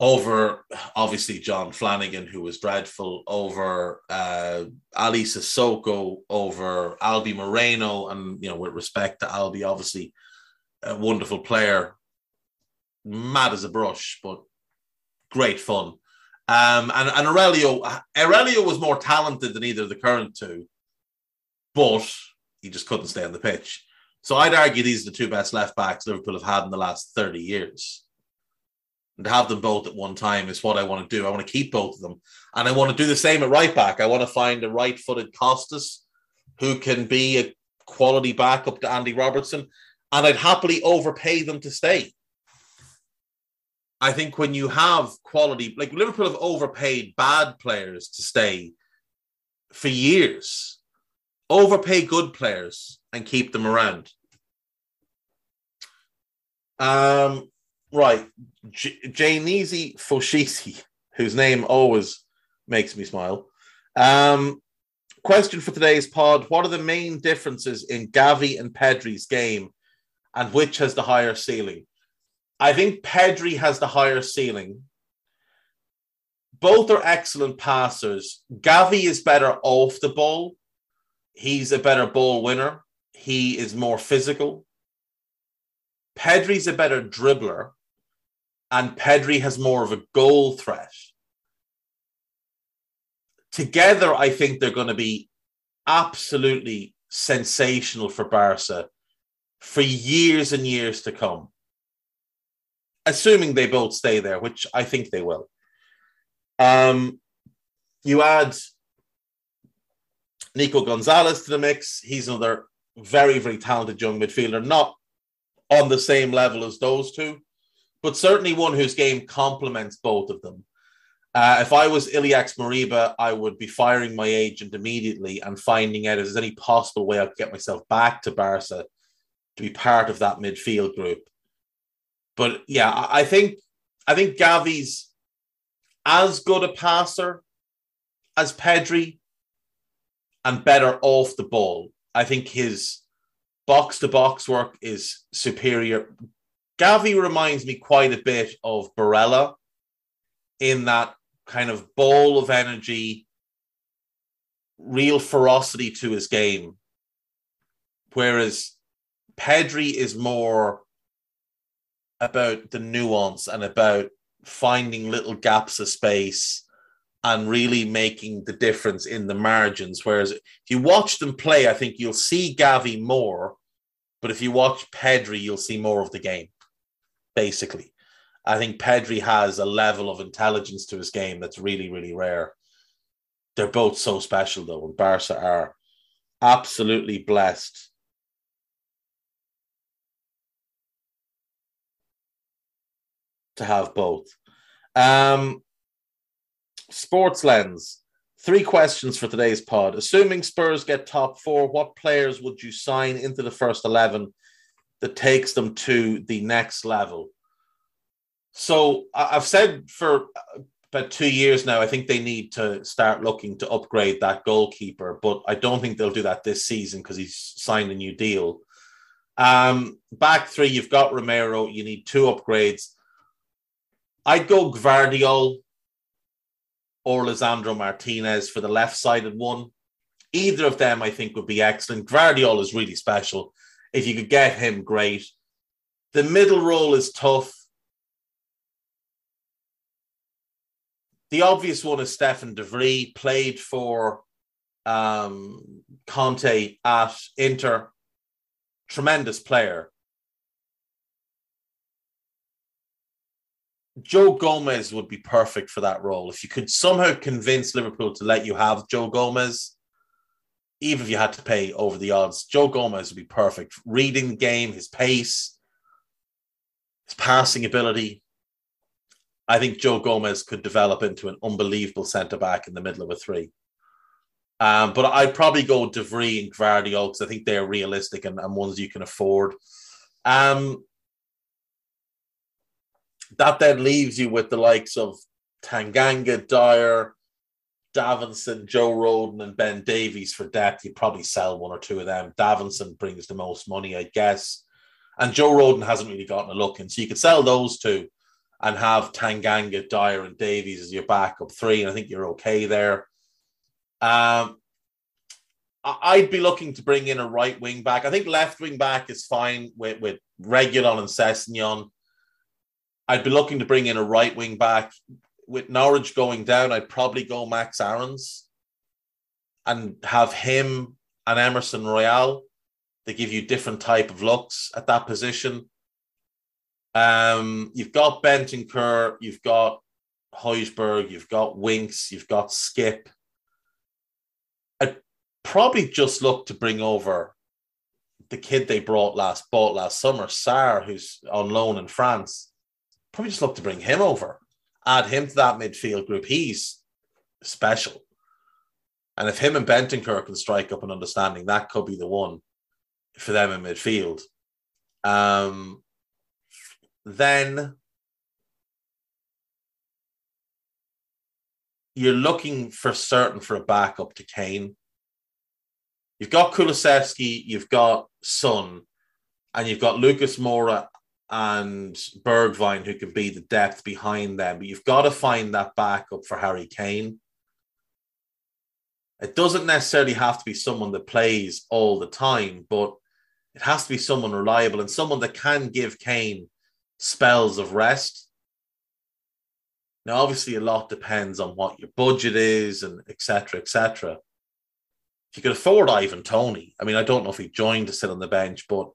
S1: over obviously John Flanagan, who was dreadful, over uh, Aly Cissokho, over Albi Moreno, and you know, with respect to Albi, obviously a wonderful player, mad as a brush, but great fun. Um, and, and Aurelio, Aurelio was more talented than either of the current two, but he just couldn't stay on the pitch. So I'd argue these are the two best left backs Liverpool have had in the last 30 years. And to have them both at one time is what I want to do. I want to keep both of them. And I want to do the same at right back. I want to find a right footed Kostas who can be a quality backup to Andy Robertson. And I'd happily overpay them to stay. I think when you have quality, like Liverpool have overpaid bad players to stay for years, overpay good players and keep them around. Um, right, J- Janisi Foshisi, whose name always makes me smile. Um, question for today's pod: What are the main differences in Gavi and Pedri's game, and which has the higher ceiling? I think Pedri has the higher ceiling. Both are excellent passers. Gavi is better off the ball. He's a better ball winner. He is more physical. Pedri's a better dribbler. And Pedri has more of a goal threat. Together, I think they're going to be absolutely sensational for Barca for years and years to come assuming they both stay there, which I think they will. Um, you add Nico Gonzalez to the mix. He's another very, very talented young midfielder, not on the same level as those two, but certainly one whose game complements both of them. Uh, if I was Ilaix Moriba, I would be firing my agent immediately and finding out if there's any possible way I could get myself back to Barca to be part of that midfield group. But yeah, I think I think Gavi's as good a passer as Pedri and better off the ball. I think his box to box work is superior. Gavi reminds me quite a bit of Barella in that kind of ball of energy, real ferocity to his game. Whereas Pedri is more about the nuance and about finding little gaps of space and really making the difference in the margins. Whereas if you watch them play, I think you'll see Gavi more, but if you watch Pedri, you'll see more of the game, basically. I think Pedri has a level of intelligence to his game that's really, really rare. They're both so special, though, and Barca are absolutely blessed to have both. Um, sports lens. Three questions for today's pod. Assuming Spurs get top four, what players would you sign into the first 11 that takes them to the next level? So I've said for about two years now, I think they need to start looking to upgrade that goalkeeper, but I don't think they'll do that this season because he's signed a new deal. Um, back three, you've got Romero. You need two upgrades. I'd go Gvardiol or Lisandro Martinez for the left sided one. Either of them, I think, would be excellent. Gvardiol is really special. If you could get him, great. The middle role is tough. The obvious one is Stefan de Vrij, played for um, Conte at Inter. Tremendous player. Joe Gomez would be perfect for that role. If you could somehow convince Liverpool to let you have Joe Gomez, even if you had to pay over the odds, Joe Gomez would be perfect. Reading the game, his pace, his passing ability. I think Joe Gomez could develop into an unbelievable centre back in the middle of a three. Um, but I'd probably go De Vrij and Gvardiol because I think they're realistic and, and ones you can afford. Um, that then leaves you with the likes of Tanganga, Dier, Davinson, Joe Rodon, and Ben Davies for depth. You'd probably sell one or two of them. Davinson brings the most money, I guess. And Joe Rodon hasn't really gotten a look in. So you could sell those two and have Tanganga, Dier, and Davies as your backup three. And I think you're okay there. Um, I'd be looking to bring in a right wing back. I think left wing back is fine with, with Reguilon and Sessegnon. I'd be looking to bring in a right wing back. With Norwich going down, I'd probably go Max Aarons and have him and Emerson Royal. They give you different type of looks at that position. Um, you've got Bentancur, you've got Højbjerg, you've got Winks, you've got Skip. I'd probably just look to bring over the kid they brought last bought last summer, Sarr, who's on loan in France probably just look to bring him over, add him to that midfield group. He's special. And if him and Bentancur can strike up an understanding, that could be the one for them in midfield. Um, then you're looking for certain for a backup to Kane. You've got Kulusevski, you've got Son, and you've got Lucas Moura and Bergwijn who can be the depth behind them. But you've got to find that backup for Harry Kane. It doesn't necessarily have to be someone that plays all the time, but it has to be someone reliable and someone that can give Kane spells of rest. Now, obviously, a lot depends on what your budget is and etc. etc. If you could afford Ivan Toney, I mean, I don't know if he joined to sit on the bench, but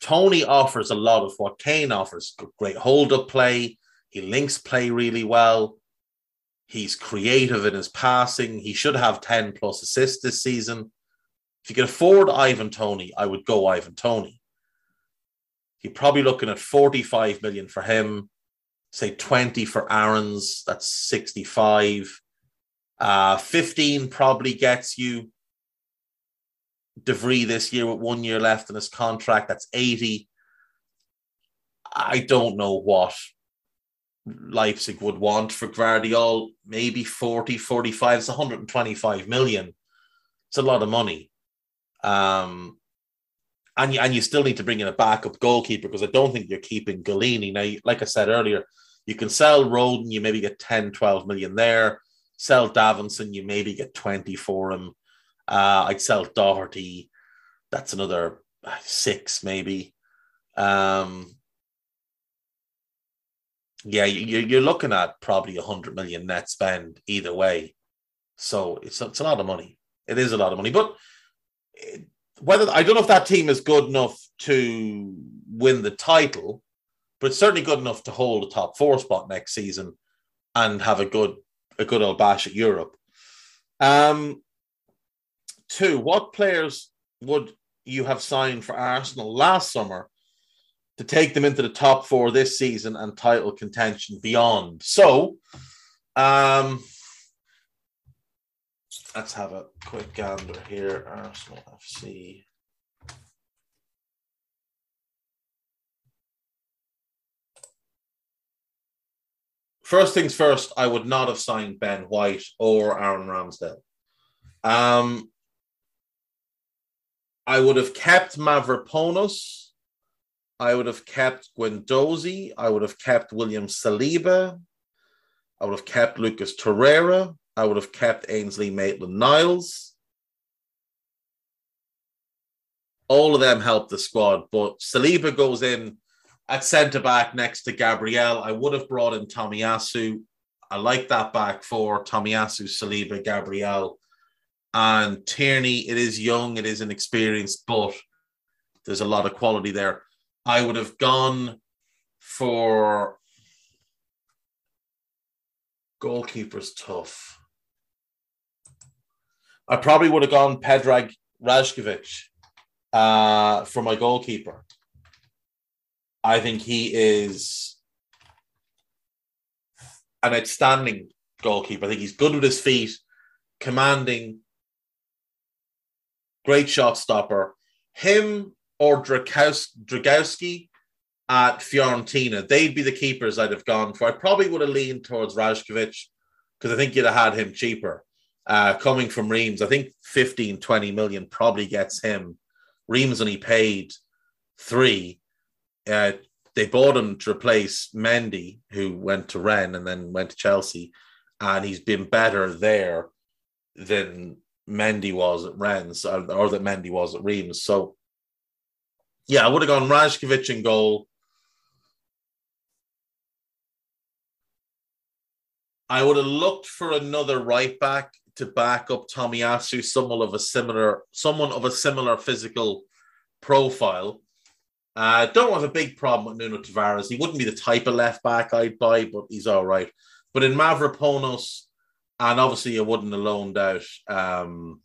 S1: Toney offers a lot of what Kane offers great hold up play. He links play really well. He's creative in his passing. He should have 10 plus assists this season. If you can afford Ivan Toney, I would go Ivan Toney. You're probably looking at 45 million for him, say 20 for Aarons, that's 65. Uh, 15 probably gets you De this year with one year left in his contract. That's 80. I don't know what Leipzig would want for Gvardiol. Maybe 40, 45. It's 125 million. It's a lot of money. Um, and you, and you still need to bring in a backup goalkeeper because I don't think you're keeping Gollini. Now, like I said earlier, you can sell Rodon, you maybe get 10, 12 million there. Sell Davinson, you maybe get 20 for him. Uh, I'd sell Doherty. That's another six, maybe. Um, yeah, you, are looking at probably a hundred million net spend either way. So it's it's a lot of money. It is a lot of money, but whether I don't know if that team is good enough to win the title, but it's certainly good enough to hold a top four spot next season and have a good a good old bash at Europe. Um, Two, what players would you have signed for Arsenal last summer to take them into the top four this season and title contention beyond. So, um, let's have a quick gander here. Arsenal FC. First things first, I would not have signed Ben White or Aaron Ramsdale. Um, I would have kept Mavropanos. I would have kept Guendouzi. I would have kept William Saliba. I would have kept Lucas Torreira. I would have kept Ainsley Maitland Niles. All of them helped the squad, but Saliba goes in at centre back next to Gabriel. I would have brought in Tomiyasu. I like that back four Tomiyasu, Saliba, Gabriel, and Tierney. It is young, it is inexperienced, but there's a lot of quality there. I would have gone for goalkeepers tough. I probably would have gone Predrag Rajkovic uh, for my goalkeeper. I think he is an outstanding goalkeeper. I think he's good with his feet, commanding, great shot stopper. Him or Dragowski at Fiorentina, they'd be the keepers I'd have gone for. I probably would have leaned towards Rajkovic because I think you'd have had him cheaper. Uh, coming from Reims, I think 15, 20 million probably gets him. Reims only paid three. Uh, they bought him to replace Mendy, who went to Rennes and then went to Chelsea, and he's been better there than Mendy was at Rennes or, or that Mendy was at Reims. So, yeah, I would have gone Rajkovic in goal. I would have looked for another right back to back up Tomiyasu, someone of a similar, someone of a similar physical profile. I uh, don't have a big problem with Nuno Tavares. He wouldn't be the type of left back I'd buy, but he's all right. But in Mavropanos, and obviously you wouldn't have loaned out, um,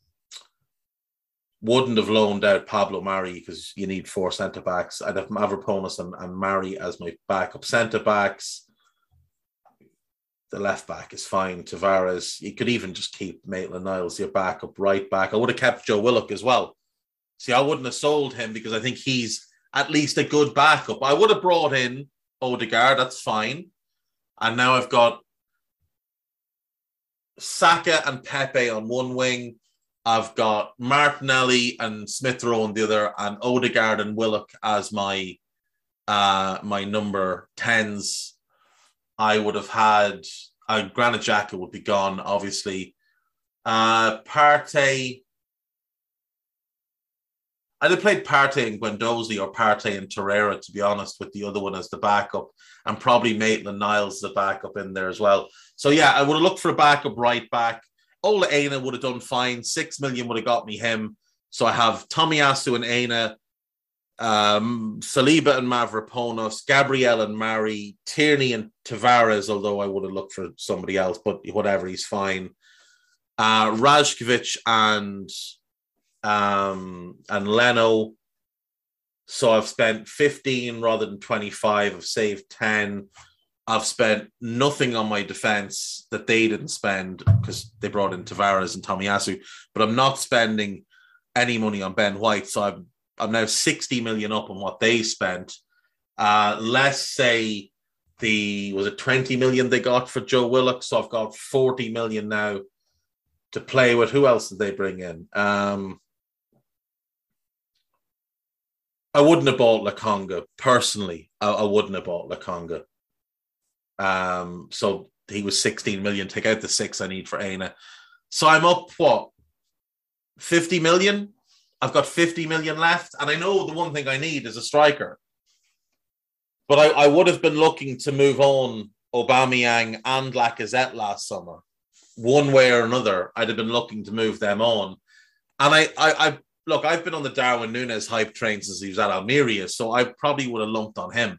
S1: wouldn't have loaned out Pablo Mari because you need four centre backs. I'd have Mavropanos and, and Mari as my backup centre backs. The left back is fine. Tavares, you could even just keep Maitland Niles, your backup right back. I would have kept Joe Willock as well. See, I wouldn't have sold him because I think he's at least a good backup. I would have brought in Odegaard, that's fine. And now I've got Saka and Pepe on one wing. I've got Martinelli and Smith Rowe on the other, and Odegaard and Willock as my uh my number tens. I would have had uh, Granit Xhaka would be gone, obviously. Uh Partey I'd have played Partey and Guendouzi or Partey and Torreira, to be honest, with the other one as the backup, and probably Maitland Niles the backup in there as well. So yeah, I would have looked for a backup right back. Ola Aina would have done fine. Six million would have got me him. So I have Tomiyasu and Aina, um, Saliba and Mavropanos, Gabriel and Mari, Tierney and Tavares, although I would have looked for somebody else, but whatever, he's fine. Uh, Rajkovic and um, and Leno. So I've spent 15 rather than 25. I've saved 10. I've spent nothing on my defense that they didn't spend because they brought in Tavares and Tomiyasu, but I'm not spending any money on Ben White. So I'm I'm now 60 million up on what they spent. Uh, let's say the was it 20 million they got for Joe Willock. So I've got 40 million now to play with. Who else did they bring in? Um, I wouldn't have bought Lokonga personally. I, I wouldn't have bought Lokonga. Um, so he was 16 million. Take out the six I need for Aina. So I'm up what 50 million. I've got 50 million left, and I know the one thing I need is a striker. But I, I would have been looking to move on Aubameyang and Lacazette last summer, one way or another. I'd have been looking to move them on, and I, I, I look, I've been on the Darwin Nunez hype train since he was at Almeria, so I probably would have lumped on him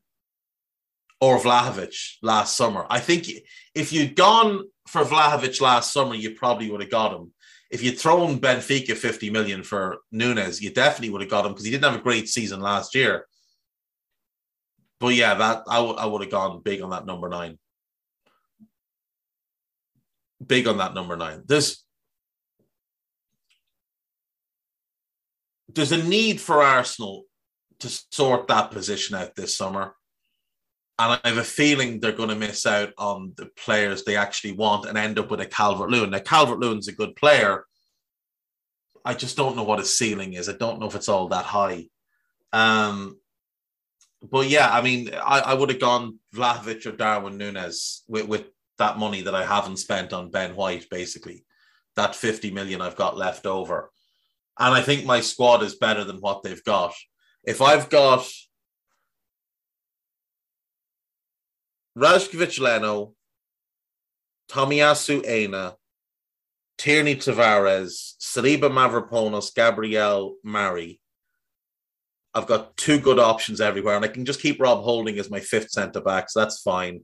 S1: or Vlahovic last summer. I think if you'd gone for Vlahovic last summer, you probably would have got him. If you'd thrown Benfica 50 million for Nunez, you definitely would have got him because he didn't have a great season last year. but yeah, that I would I would have gone big on that number nine. Big on that number nine. There's there's a need for Arsenal to sort that position out this summer. And I have a feeling they're going to miss out on the players they actually want and end up with a Calvert Lewin. Now, Calvert Lewin's a good player. I just don't know what his ceiling is. I don't know if it's all that high. Um, but yeah, I mean, I, I would have gone Vlahovic or Darwin Nunez with, with that money that I haven't spent on Ben White, basically. That 50 million I've got left over. And I think my squad is better than what they've got. If I've got Rajkovic Leno, Tomiyasu Aina, Tierney Tavares, Saliba Mavropanos, Gabriel Mari. I've got two good options everywhere, and I can just keep Rob Holding as my fifth centre back, so that's fine.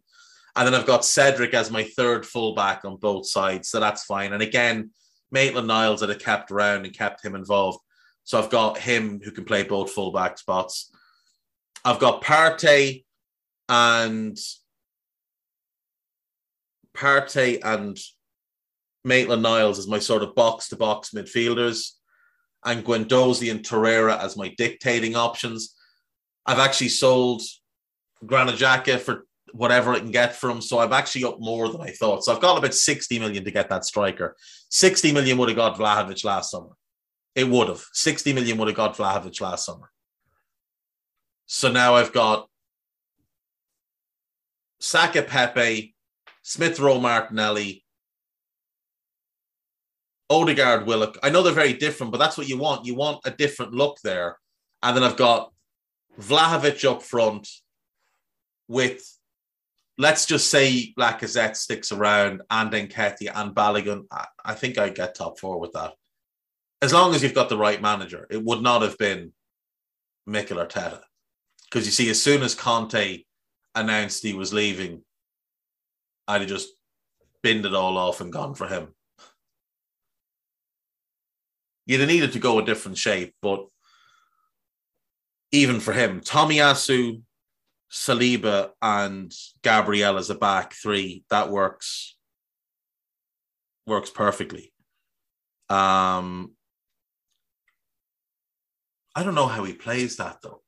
S1: And then I've got Cedric as my third fullback on both sides, so that's fine. And again, Maitland Niles that I kept around and kept him involved. So I've got him who can play both fullback spots. I've got Partey and Partey and Maitland Niles as my sort of box to box midfielders, and Guendouzi and Torreira as my dictating options. I've actually sold Granit Xhaka for whatever I can get from. So I'm actually up more than I thought. So I've got about 60 million to get that striker. 60 million would have got Vlahovic last summer. It would have. 60 million would have got Vlahovic last summer. So now I've got Saka Pepe, Smith Rowe Martinelli, Odegaard Willock. I know they're very different, but that's what you want. You want a different look there. And then I've got Vlahovic up front with let's just say Lacazette sticks around and Nketiah and Balogun. I, I think I get top four with that. As long as you've got the right manager, it would not have been Mikel Arteta. Because you see, as soon as Conte announced he was leaving, I'd have just binned it all off and gone for him. You'd have needed to go a different shape, but even for him, Tomiyasu Saliba and Gabriel as a back three, that works works perfectly. Um, I don't know how he plays that though.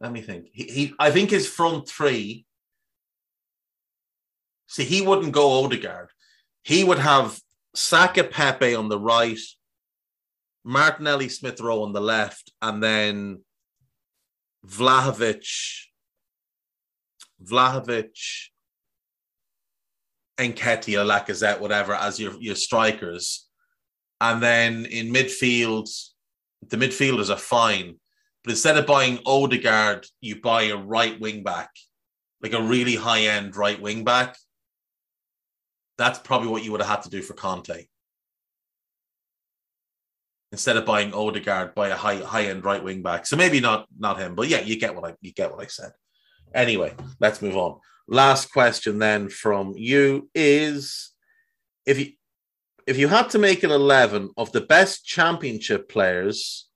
S1: Let me think. He, he I think his front three. See, he wouldn't go Odegaard. He would have Saka Pepe on the right, Martinelli Smith Rowe on the left, and then Vlahovic Vlahovic, Nketiah, Lacazette, whatever, as your, your strikers. And then in midfield, the midfielders are fine. But instead of buying Odegaard, you buy a right wing back, like a really high end right wing back. That's probably what you would have had to do for Conte. Instead of buying Odegaard, buy a high high end right wing back. So maybe not not him, but yeah, you get what I you get what I said. Anyway, let's move on. Last question then from you is if you if you had to make an 11 of the best championship players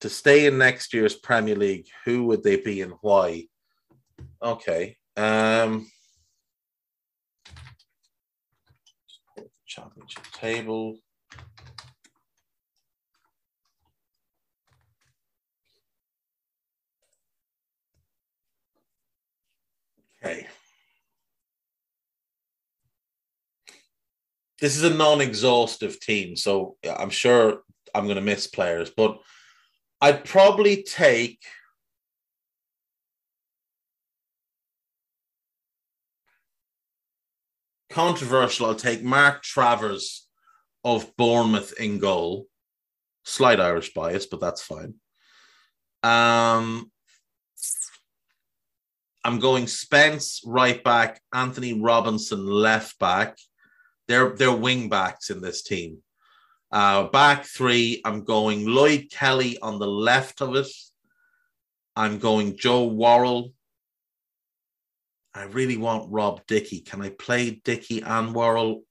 S1: to stay in next year's Premier League, who would they be and why? Okay. Um championship table. Okay. This is a non-exhaustive team, so I'm sure I'm going to miss players, but I'd probably take controversial. I'll take Mark Travers of Bournemouth in goal. Slight Irish bias, but that's fine. Um, I'm going Spence right back, Antonee Robinson left back. They're they're wing backs in this team. Uh, back three, I'm going Lloyd Kelly on the left of it. I'm going Joe Worrall. I really want Rob Dickie. Can I play Dickie and Worrall?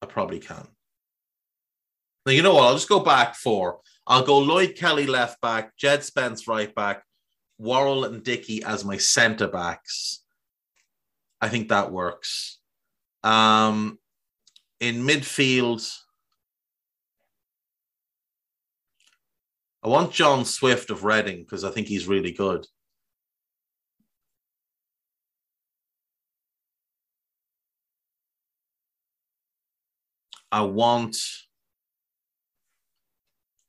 S1: I probably can. Now, you know what? I'll just go back four. I'll go Lloyd Kelly left back, Jed Spence right back, Worrall and Dickie as my centre backs. I think that works. Um, in midfield, I want John Swift of Reading because I think he's really good. I want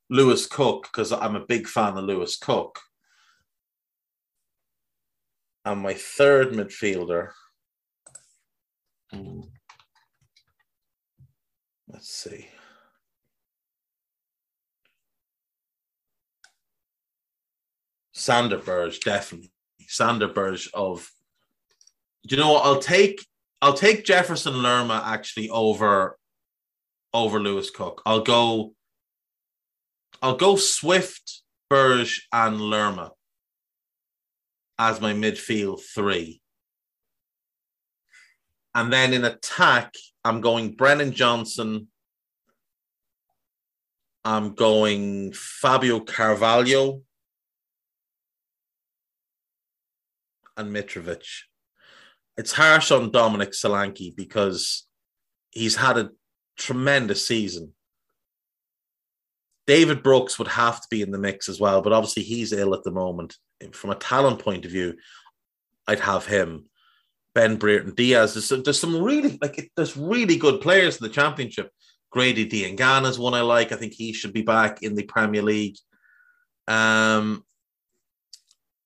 S1: Lewis Cook because I'm a big fan of Lewis Cook. And my third midfielder. Hmm, let's see. Sander Berge, definitely. Sander Berge of do you know what? I'll take I'll take Jefferson Lerma actually over over Lewis Cook. I'll go I'll go Swift, Berge, and Lerma as my midfield three. And then in attack, I'm going Brennan Johnson. I'm going Fabio Carvalho and Mitrovic. It's harsh on Dominic Solanke because he's had a tremendous season. David Brooks would have to be in the mix as well, but obviously he's ill at the moment. From a talent point of view, I'd have him. Ben Brereton Diaz. There's some, there's some really like there's really good players in the championship. Grady Diangana is one I like. I think he should be back in the Premier League. Um,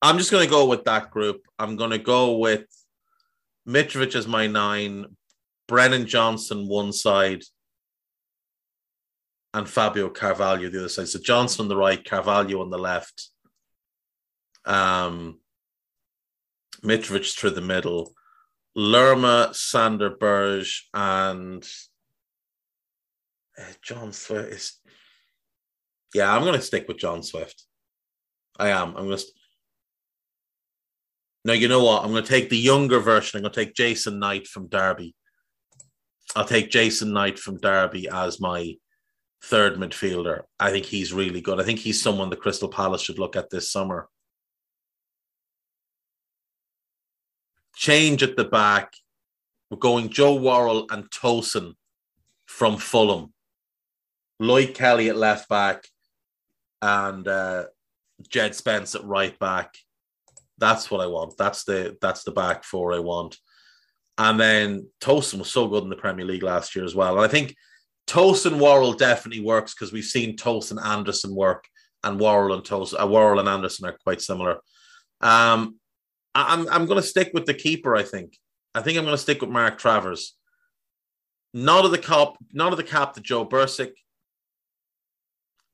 S1: I'm just going to go with that group. I'm going to go with Mitrovic as my nine, Brennan Johnson one side, and Fabio Carvalho the other side. So Johnson on the right, Carvalho on the left, um, Mitrovic through the middle, Lerma, Sander Berge, and uh, John Swift is. Yeah, I'm going to stick with John Swift. I am. I'm going to. No, you know what? I'm going to take the younger version. I'm going to take Jason Knight from Derby. I'll take Jason Knight from Derby as my third midfielder. I think he's really good. I think he's someone the Crystal Palace should look at this summer. Change at the back. We're going Joe Worrall and Tosin from Fulham. Lloyd Kelly at left back and uh, Jed Spence at right back. That's what I want. That's the that's the back four I want. And then Tosin was so good in the Premier League last year as well. And I think Tosin Worrall definitely works because we've seen Tosin Andersen work, and Worrall and Tosin, uh, Worrall and Andersen are quite similar. Um, I, I'm I'm going to stick with the keeper. I think. I think I'm going to stick with Mark Travers. Not of the cap, not of the cap to Joe Bursik.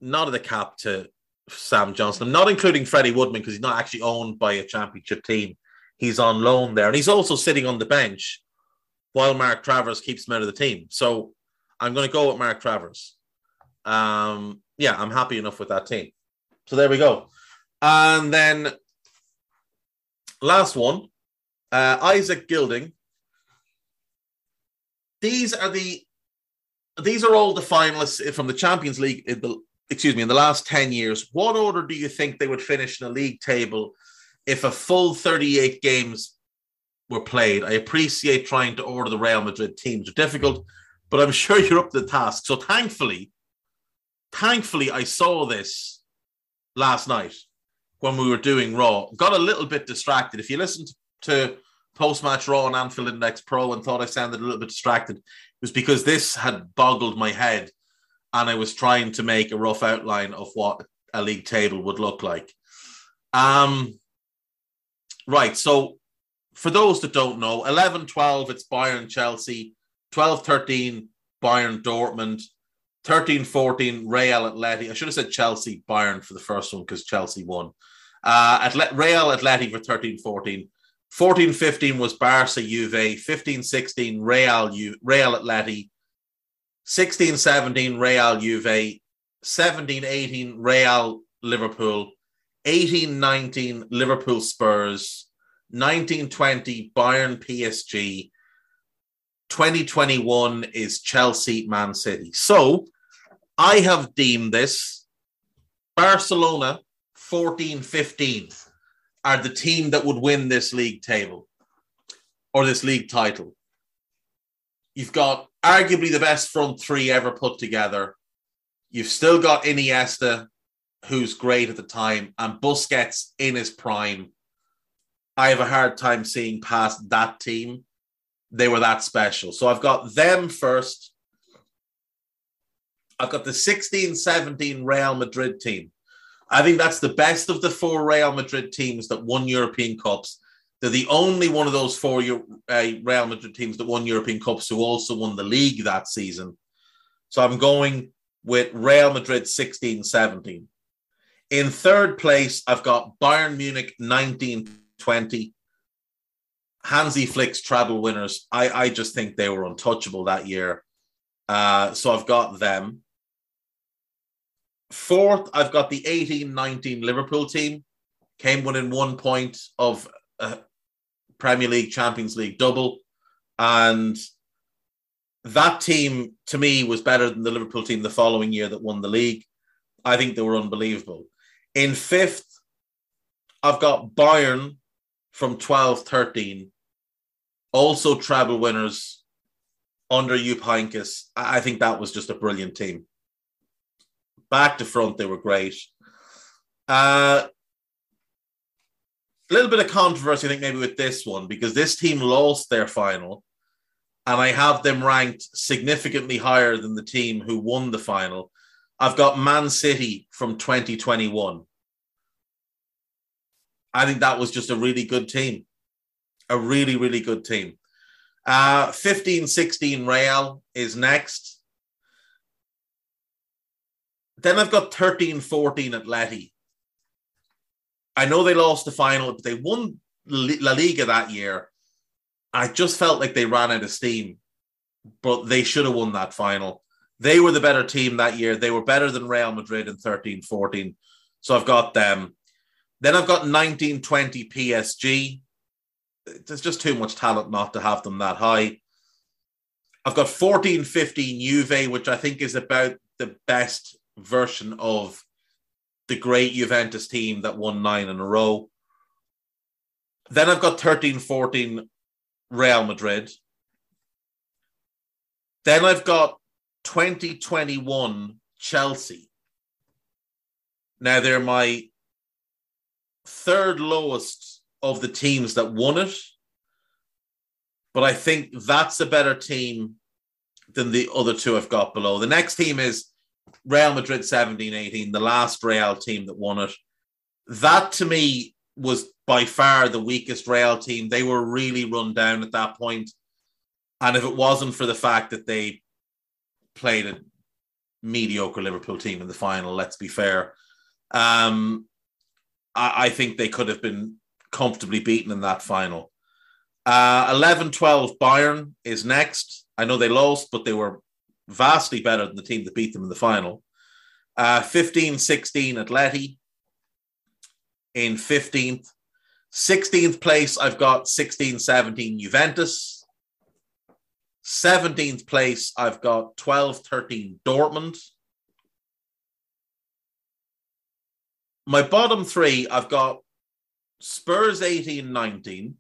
S1: Not of the cap to Sam Johnstone. not including Freddie Woodman because he's not actually owned by a championship team. He's on loan there, and he's also sitting on the bench while Mark Travers keeps him out of the team. So I'm going to go with Mark Travers. Um, yeah, I'm happy enough with that team. So there we go. And then last one, uh, Isaac Gilding. These are the these are all the finalists from the Champions League. In the, excuse me, in the last ten years. What order do you think they would finish in the league table if a full thirty-eight games were played? I appreciate trying to order the Real Madrid teams are difficult but I'm sure you're up to the task. So thankfully, thankfully, I saw this last night when we were doing Raw. Got a little bit distracted. If you listened to post match Raw and Anfield Index Pro and thought I sounded a little bit distracted, it was because this had boggled my head and I was trying to make a rough outline of what a league table would look like. Um, right. So for those that don't know, 11 12, it's Bayern Chelsea. 12 13, Bayern Dortmund. 13 14, Real Atleti. I should have said Chelsea Bayern for the first one because Chelsea won. Uh, Atlet- Real Atleti for 13 14. 14 15 was Barca Juve. 15 16, Real, U- Real Atleti. 16 17, Real Juve. 17 18, Real Liverpool. 18 19, Liverpool Spurs. 19 20, Bayern PSG. 2021 is Chelsea Man City. So I have deemed this Barcelona 14 15 are the team that would win this league table or this league title. You've got arguably the best front three ever put together. You've still got Iniesta, who's great at the time, and Busquets in his prime. I have a hard time seeing past that team. They were that special. So I've got them first. I've got the 16 17 Real Madrid team. I think that's the best of the four Real Madrid teams that won European Cups. They're the only one of those four uh, Real Madrid teams that won European Cups who also won the league that season. So I'm going with Real Madrid 16 17. In third place, I've got Bayern Munich 1920. Hansi Flick's treble winners. I, I just think they were untouchable that year. Uh, so I've got them. Fourth, I've got the 18 19 Liverpool team. Came within one point of a Premier League, Champions League double. And that team, to me, was better than the Liverpool team the following year that won the league. I think they were unbelievable. In fifth, I've got Bayern from 12 13, also treble winners under Jupp. I think that was just a brilliant team. Back to front, they were great. Uh, a little bit of controversy, I think, maybe with this one, because this team lost their final, and I have them ranked significantly higher than the team who won the final. I've got Man City from 2021. I think that was just a really good team. A really, really good team. Uh, 15 16 Real is next. Then I've got 13 14 Atleti. I know they lost the final, but they won La Liga that year. I just felt like they ran out of steam, but they should have won that final. They were the better team that year. They were better than Real Madrid in 13 14. So I've got them. Then I've got 1920 PSG. There's just too much talent not to have them that high. I've got 14 15 Juve, which I think is about the best version of the great Juventus team that won nine in a row. Then I've got 1314 Real Madrid. Then I've got 2021 Chelsea. Now they're my third lowest of the teams that won it. But I think that's a better team than the other two I've got below. The next team is Real Madrid 17 18, the last Real team that won it. That to me was by far the weakest Real team. They were really run down at that point. And if it wasn't for the fact that they played a mediocre Liverpool team in the final, let's be fair, um, I, I think they could have been comfortably beaten in that final. Uh, 11 12 Bayern is next. I know they lost, but they were vastly better than the team that beat them in the final. Uh, 15 16 Atleti in 15th. 16th place, I've got 16 17 Juventus. 17th place, I've got 12 13 Dortmund. My bottom three, I've got Spurs 18 19.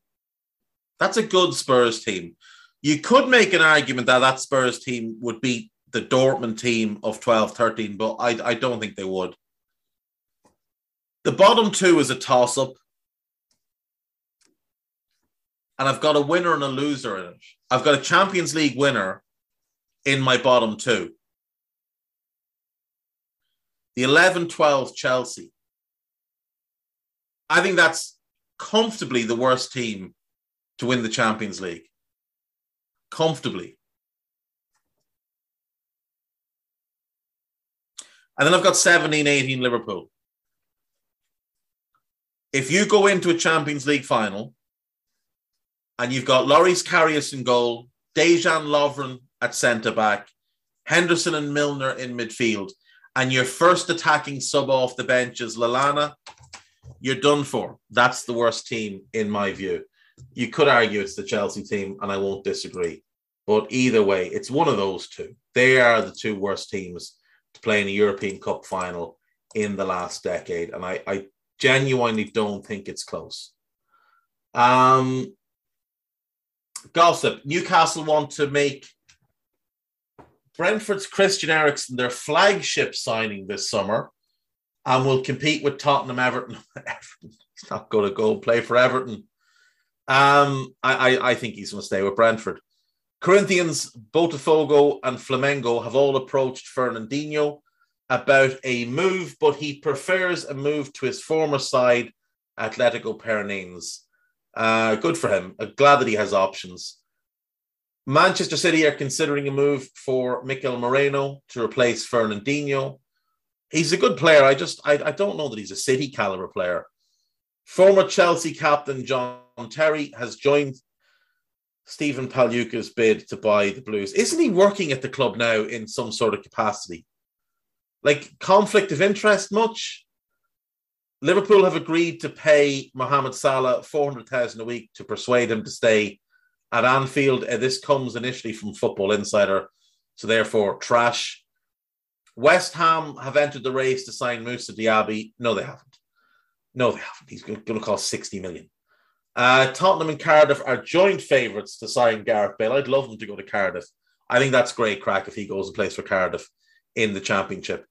S1: That's a good Spurs team. You could make an argument that that Spurs team would beat the Dortmund team of 12 13, but I, I don't think they would. The bottom two is a toss up. And I've got a winner and a loser in it. I've got a Champions League winner in my bottom two. The 11 12 Chelsea. I think that's comfortably the worst team to win the Champions League comfortably. And then I've got 17 18 Liverpool. If you go into a Champions League final and you've got Loris Karius in goal, Dejan Lovren at centre back, Henderson and Milner in midfield, and your first attacking sub off the bench is Lallana, you're done for. That's the worst team in my view you could argue it's the Chelsea team, and I won't disagree. But either way, it's one of those two. They are the two worst teams to play in a European Cup final in the last decade. And I, I genuinely don't think it's close. Um, gossip Newcastle want to make Brentford's Christian Eriksen their flagship signing this summer and will compete with Tottenham Everton. he's not going to go play for Everton. Um, I, I, I think he's going to stay with Brentford. Corinthians, Botafogo, and Flamengo have all approached Fernandinho about a move, but he prefers a move to his former side, Atletico Paranaense. Uh, good for him. I'm glad that he has options. Manchester City are considering a move for Mikel Merino to replace Fernandinho. He's a good player. I just I, I don't know that he's a City caliber player. Former Chelsea captain John Terry has joined Stephen Pagliuca's bid to buy the Blues. Isn't he working at the club now in some sort of capacity? Like conflict of interest much? Liverpool have agreed to pay Mohamed Salah 400,000 a week to persuade him to stay at Anfield. Uh, this comes initially from Football Insider, so therefore trash. West Ham have entered the race to sign Moussa Diaby. No, they haven't. No, they haven't. He's going to cost 60 million. Uh, Tottenham and Cardiff are joint favourites to sign Gareth Bale. I'd love him to go to Cardiff. I think that's great crack if he goes and plays for Cardiff in the Championship.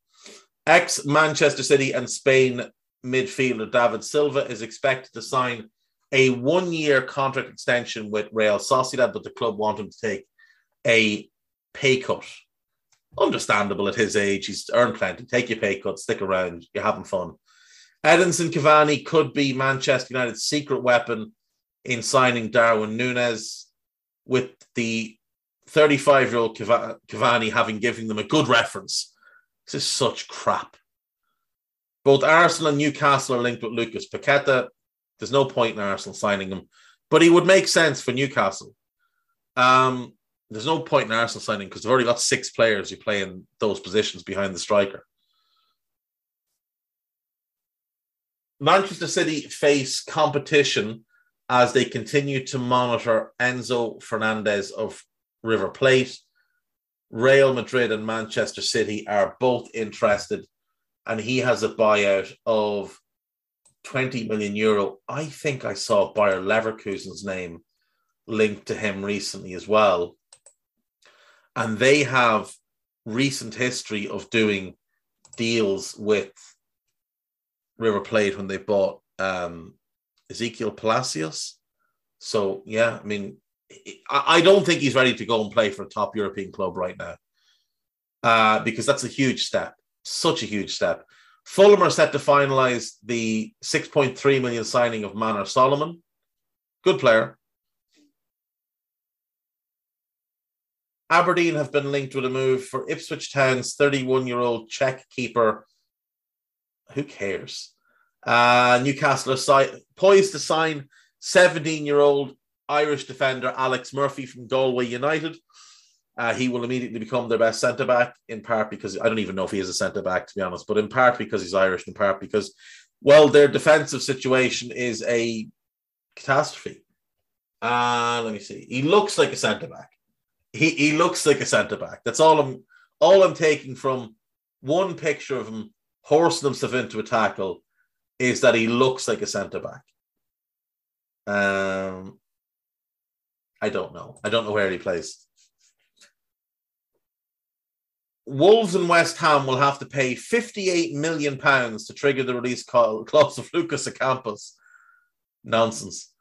S1: Ex Manchester City and Spain midfielder David Silva is expected to sign a one year contract extension with Real Sociedad, but the club want him to take a pay cut. Understandable at his age. He's earned plenty. Take your pay cut, stick around. You're having fun. Edinson Cavani could be Manchester United's secret weapon in signing Darwin Nunez, with the 35 year old Cavani having given them a good reference. This is such crap. Both Arsenal and Newcastle are linked with Lucas Paqueta. There's no point in Arsenal signing him, but he would make sense for Newcastle. Um, there's no point in Arsenal signing because they've already got six players who play in those positions behind the striker. Manchester City face competition as they continue to monitor Enzo Fernandez of River Plate. Real Madrid and Manchester City are both interested, and he has a buyout of 20 million euro. I think I saw Bayer Leverkusen's name linked to him recently as well. And they have recent history of doing deals with River Plate when they bought um, Exequiel Palacios. So yeah, I mean, I don't think he's ready to go and play for a top European club right now, uh, because that's a huge step, such a huge step. Fulham are set to finalise the 6.3 million signing of Manor Solomon. Good player. Aberdeen have been linked with a move for Ipswich Town's 31 year old Czech keeper who cares? Uh, Newcastle are si- poised to sign 17 year old Irish defender Alex Murphy from Galway United. Uh, he will immediately become their best centre back, in part because I don't even know if he is a centre back, to be honest, but in part because he's Irish, in part because, well, their defensive situation is a catastrophe. Uh, let me see. He looks like a centre back. He, he looks like a centre back. That's all I'm all I'm taking from one picture of him horsing himself into a tackle is that he looks like a centre back. Um, I don't know. I don't know where he plays. Wolves and West Ham will have to pay 58 million pounds to trigger the release clause of Lucas Ocampos. Nonsense.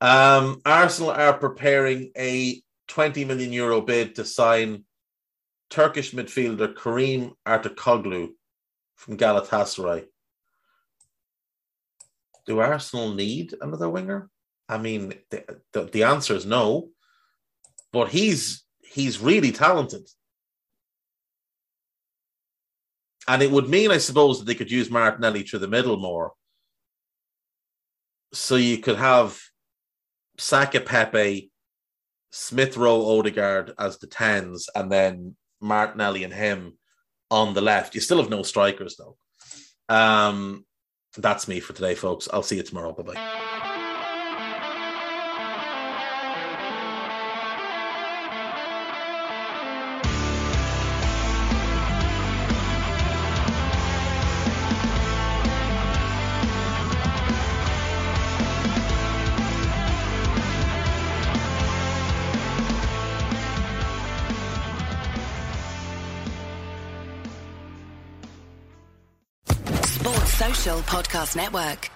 S1: Um, Arsenal are preparing a 20 million euro bid to sign Turkish midfielder Karim Ertuğrul from Galatasaray. Do Arsenal need another winger? I mean, the, the, the answer is no. But he's he's really talented. And it would mean, I suppose, that they could use Martinelli through the middle more. So you could have Saka Pepe, Smith Rowe Odegaard as the tens, and then Martinelli and him on the left. You still have no strikers though. Um, that's me for today, folks. I'll see you tomorrow. Bye bye.
S2: Podcast Network.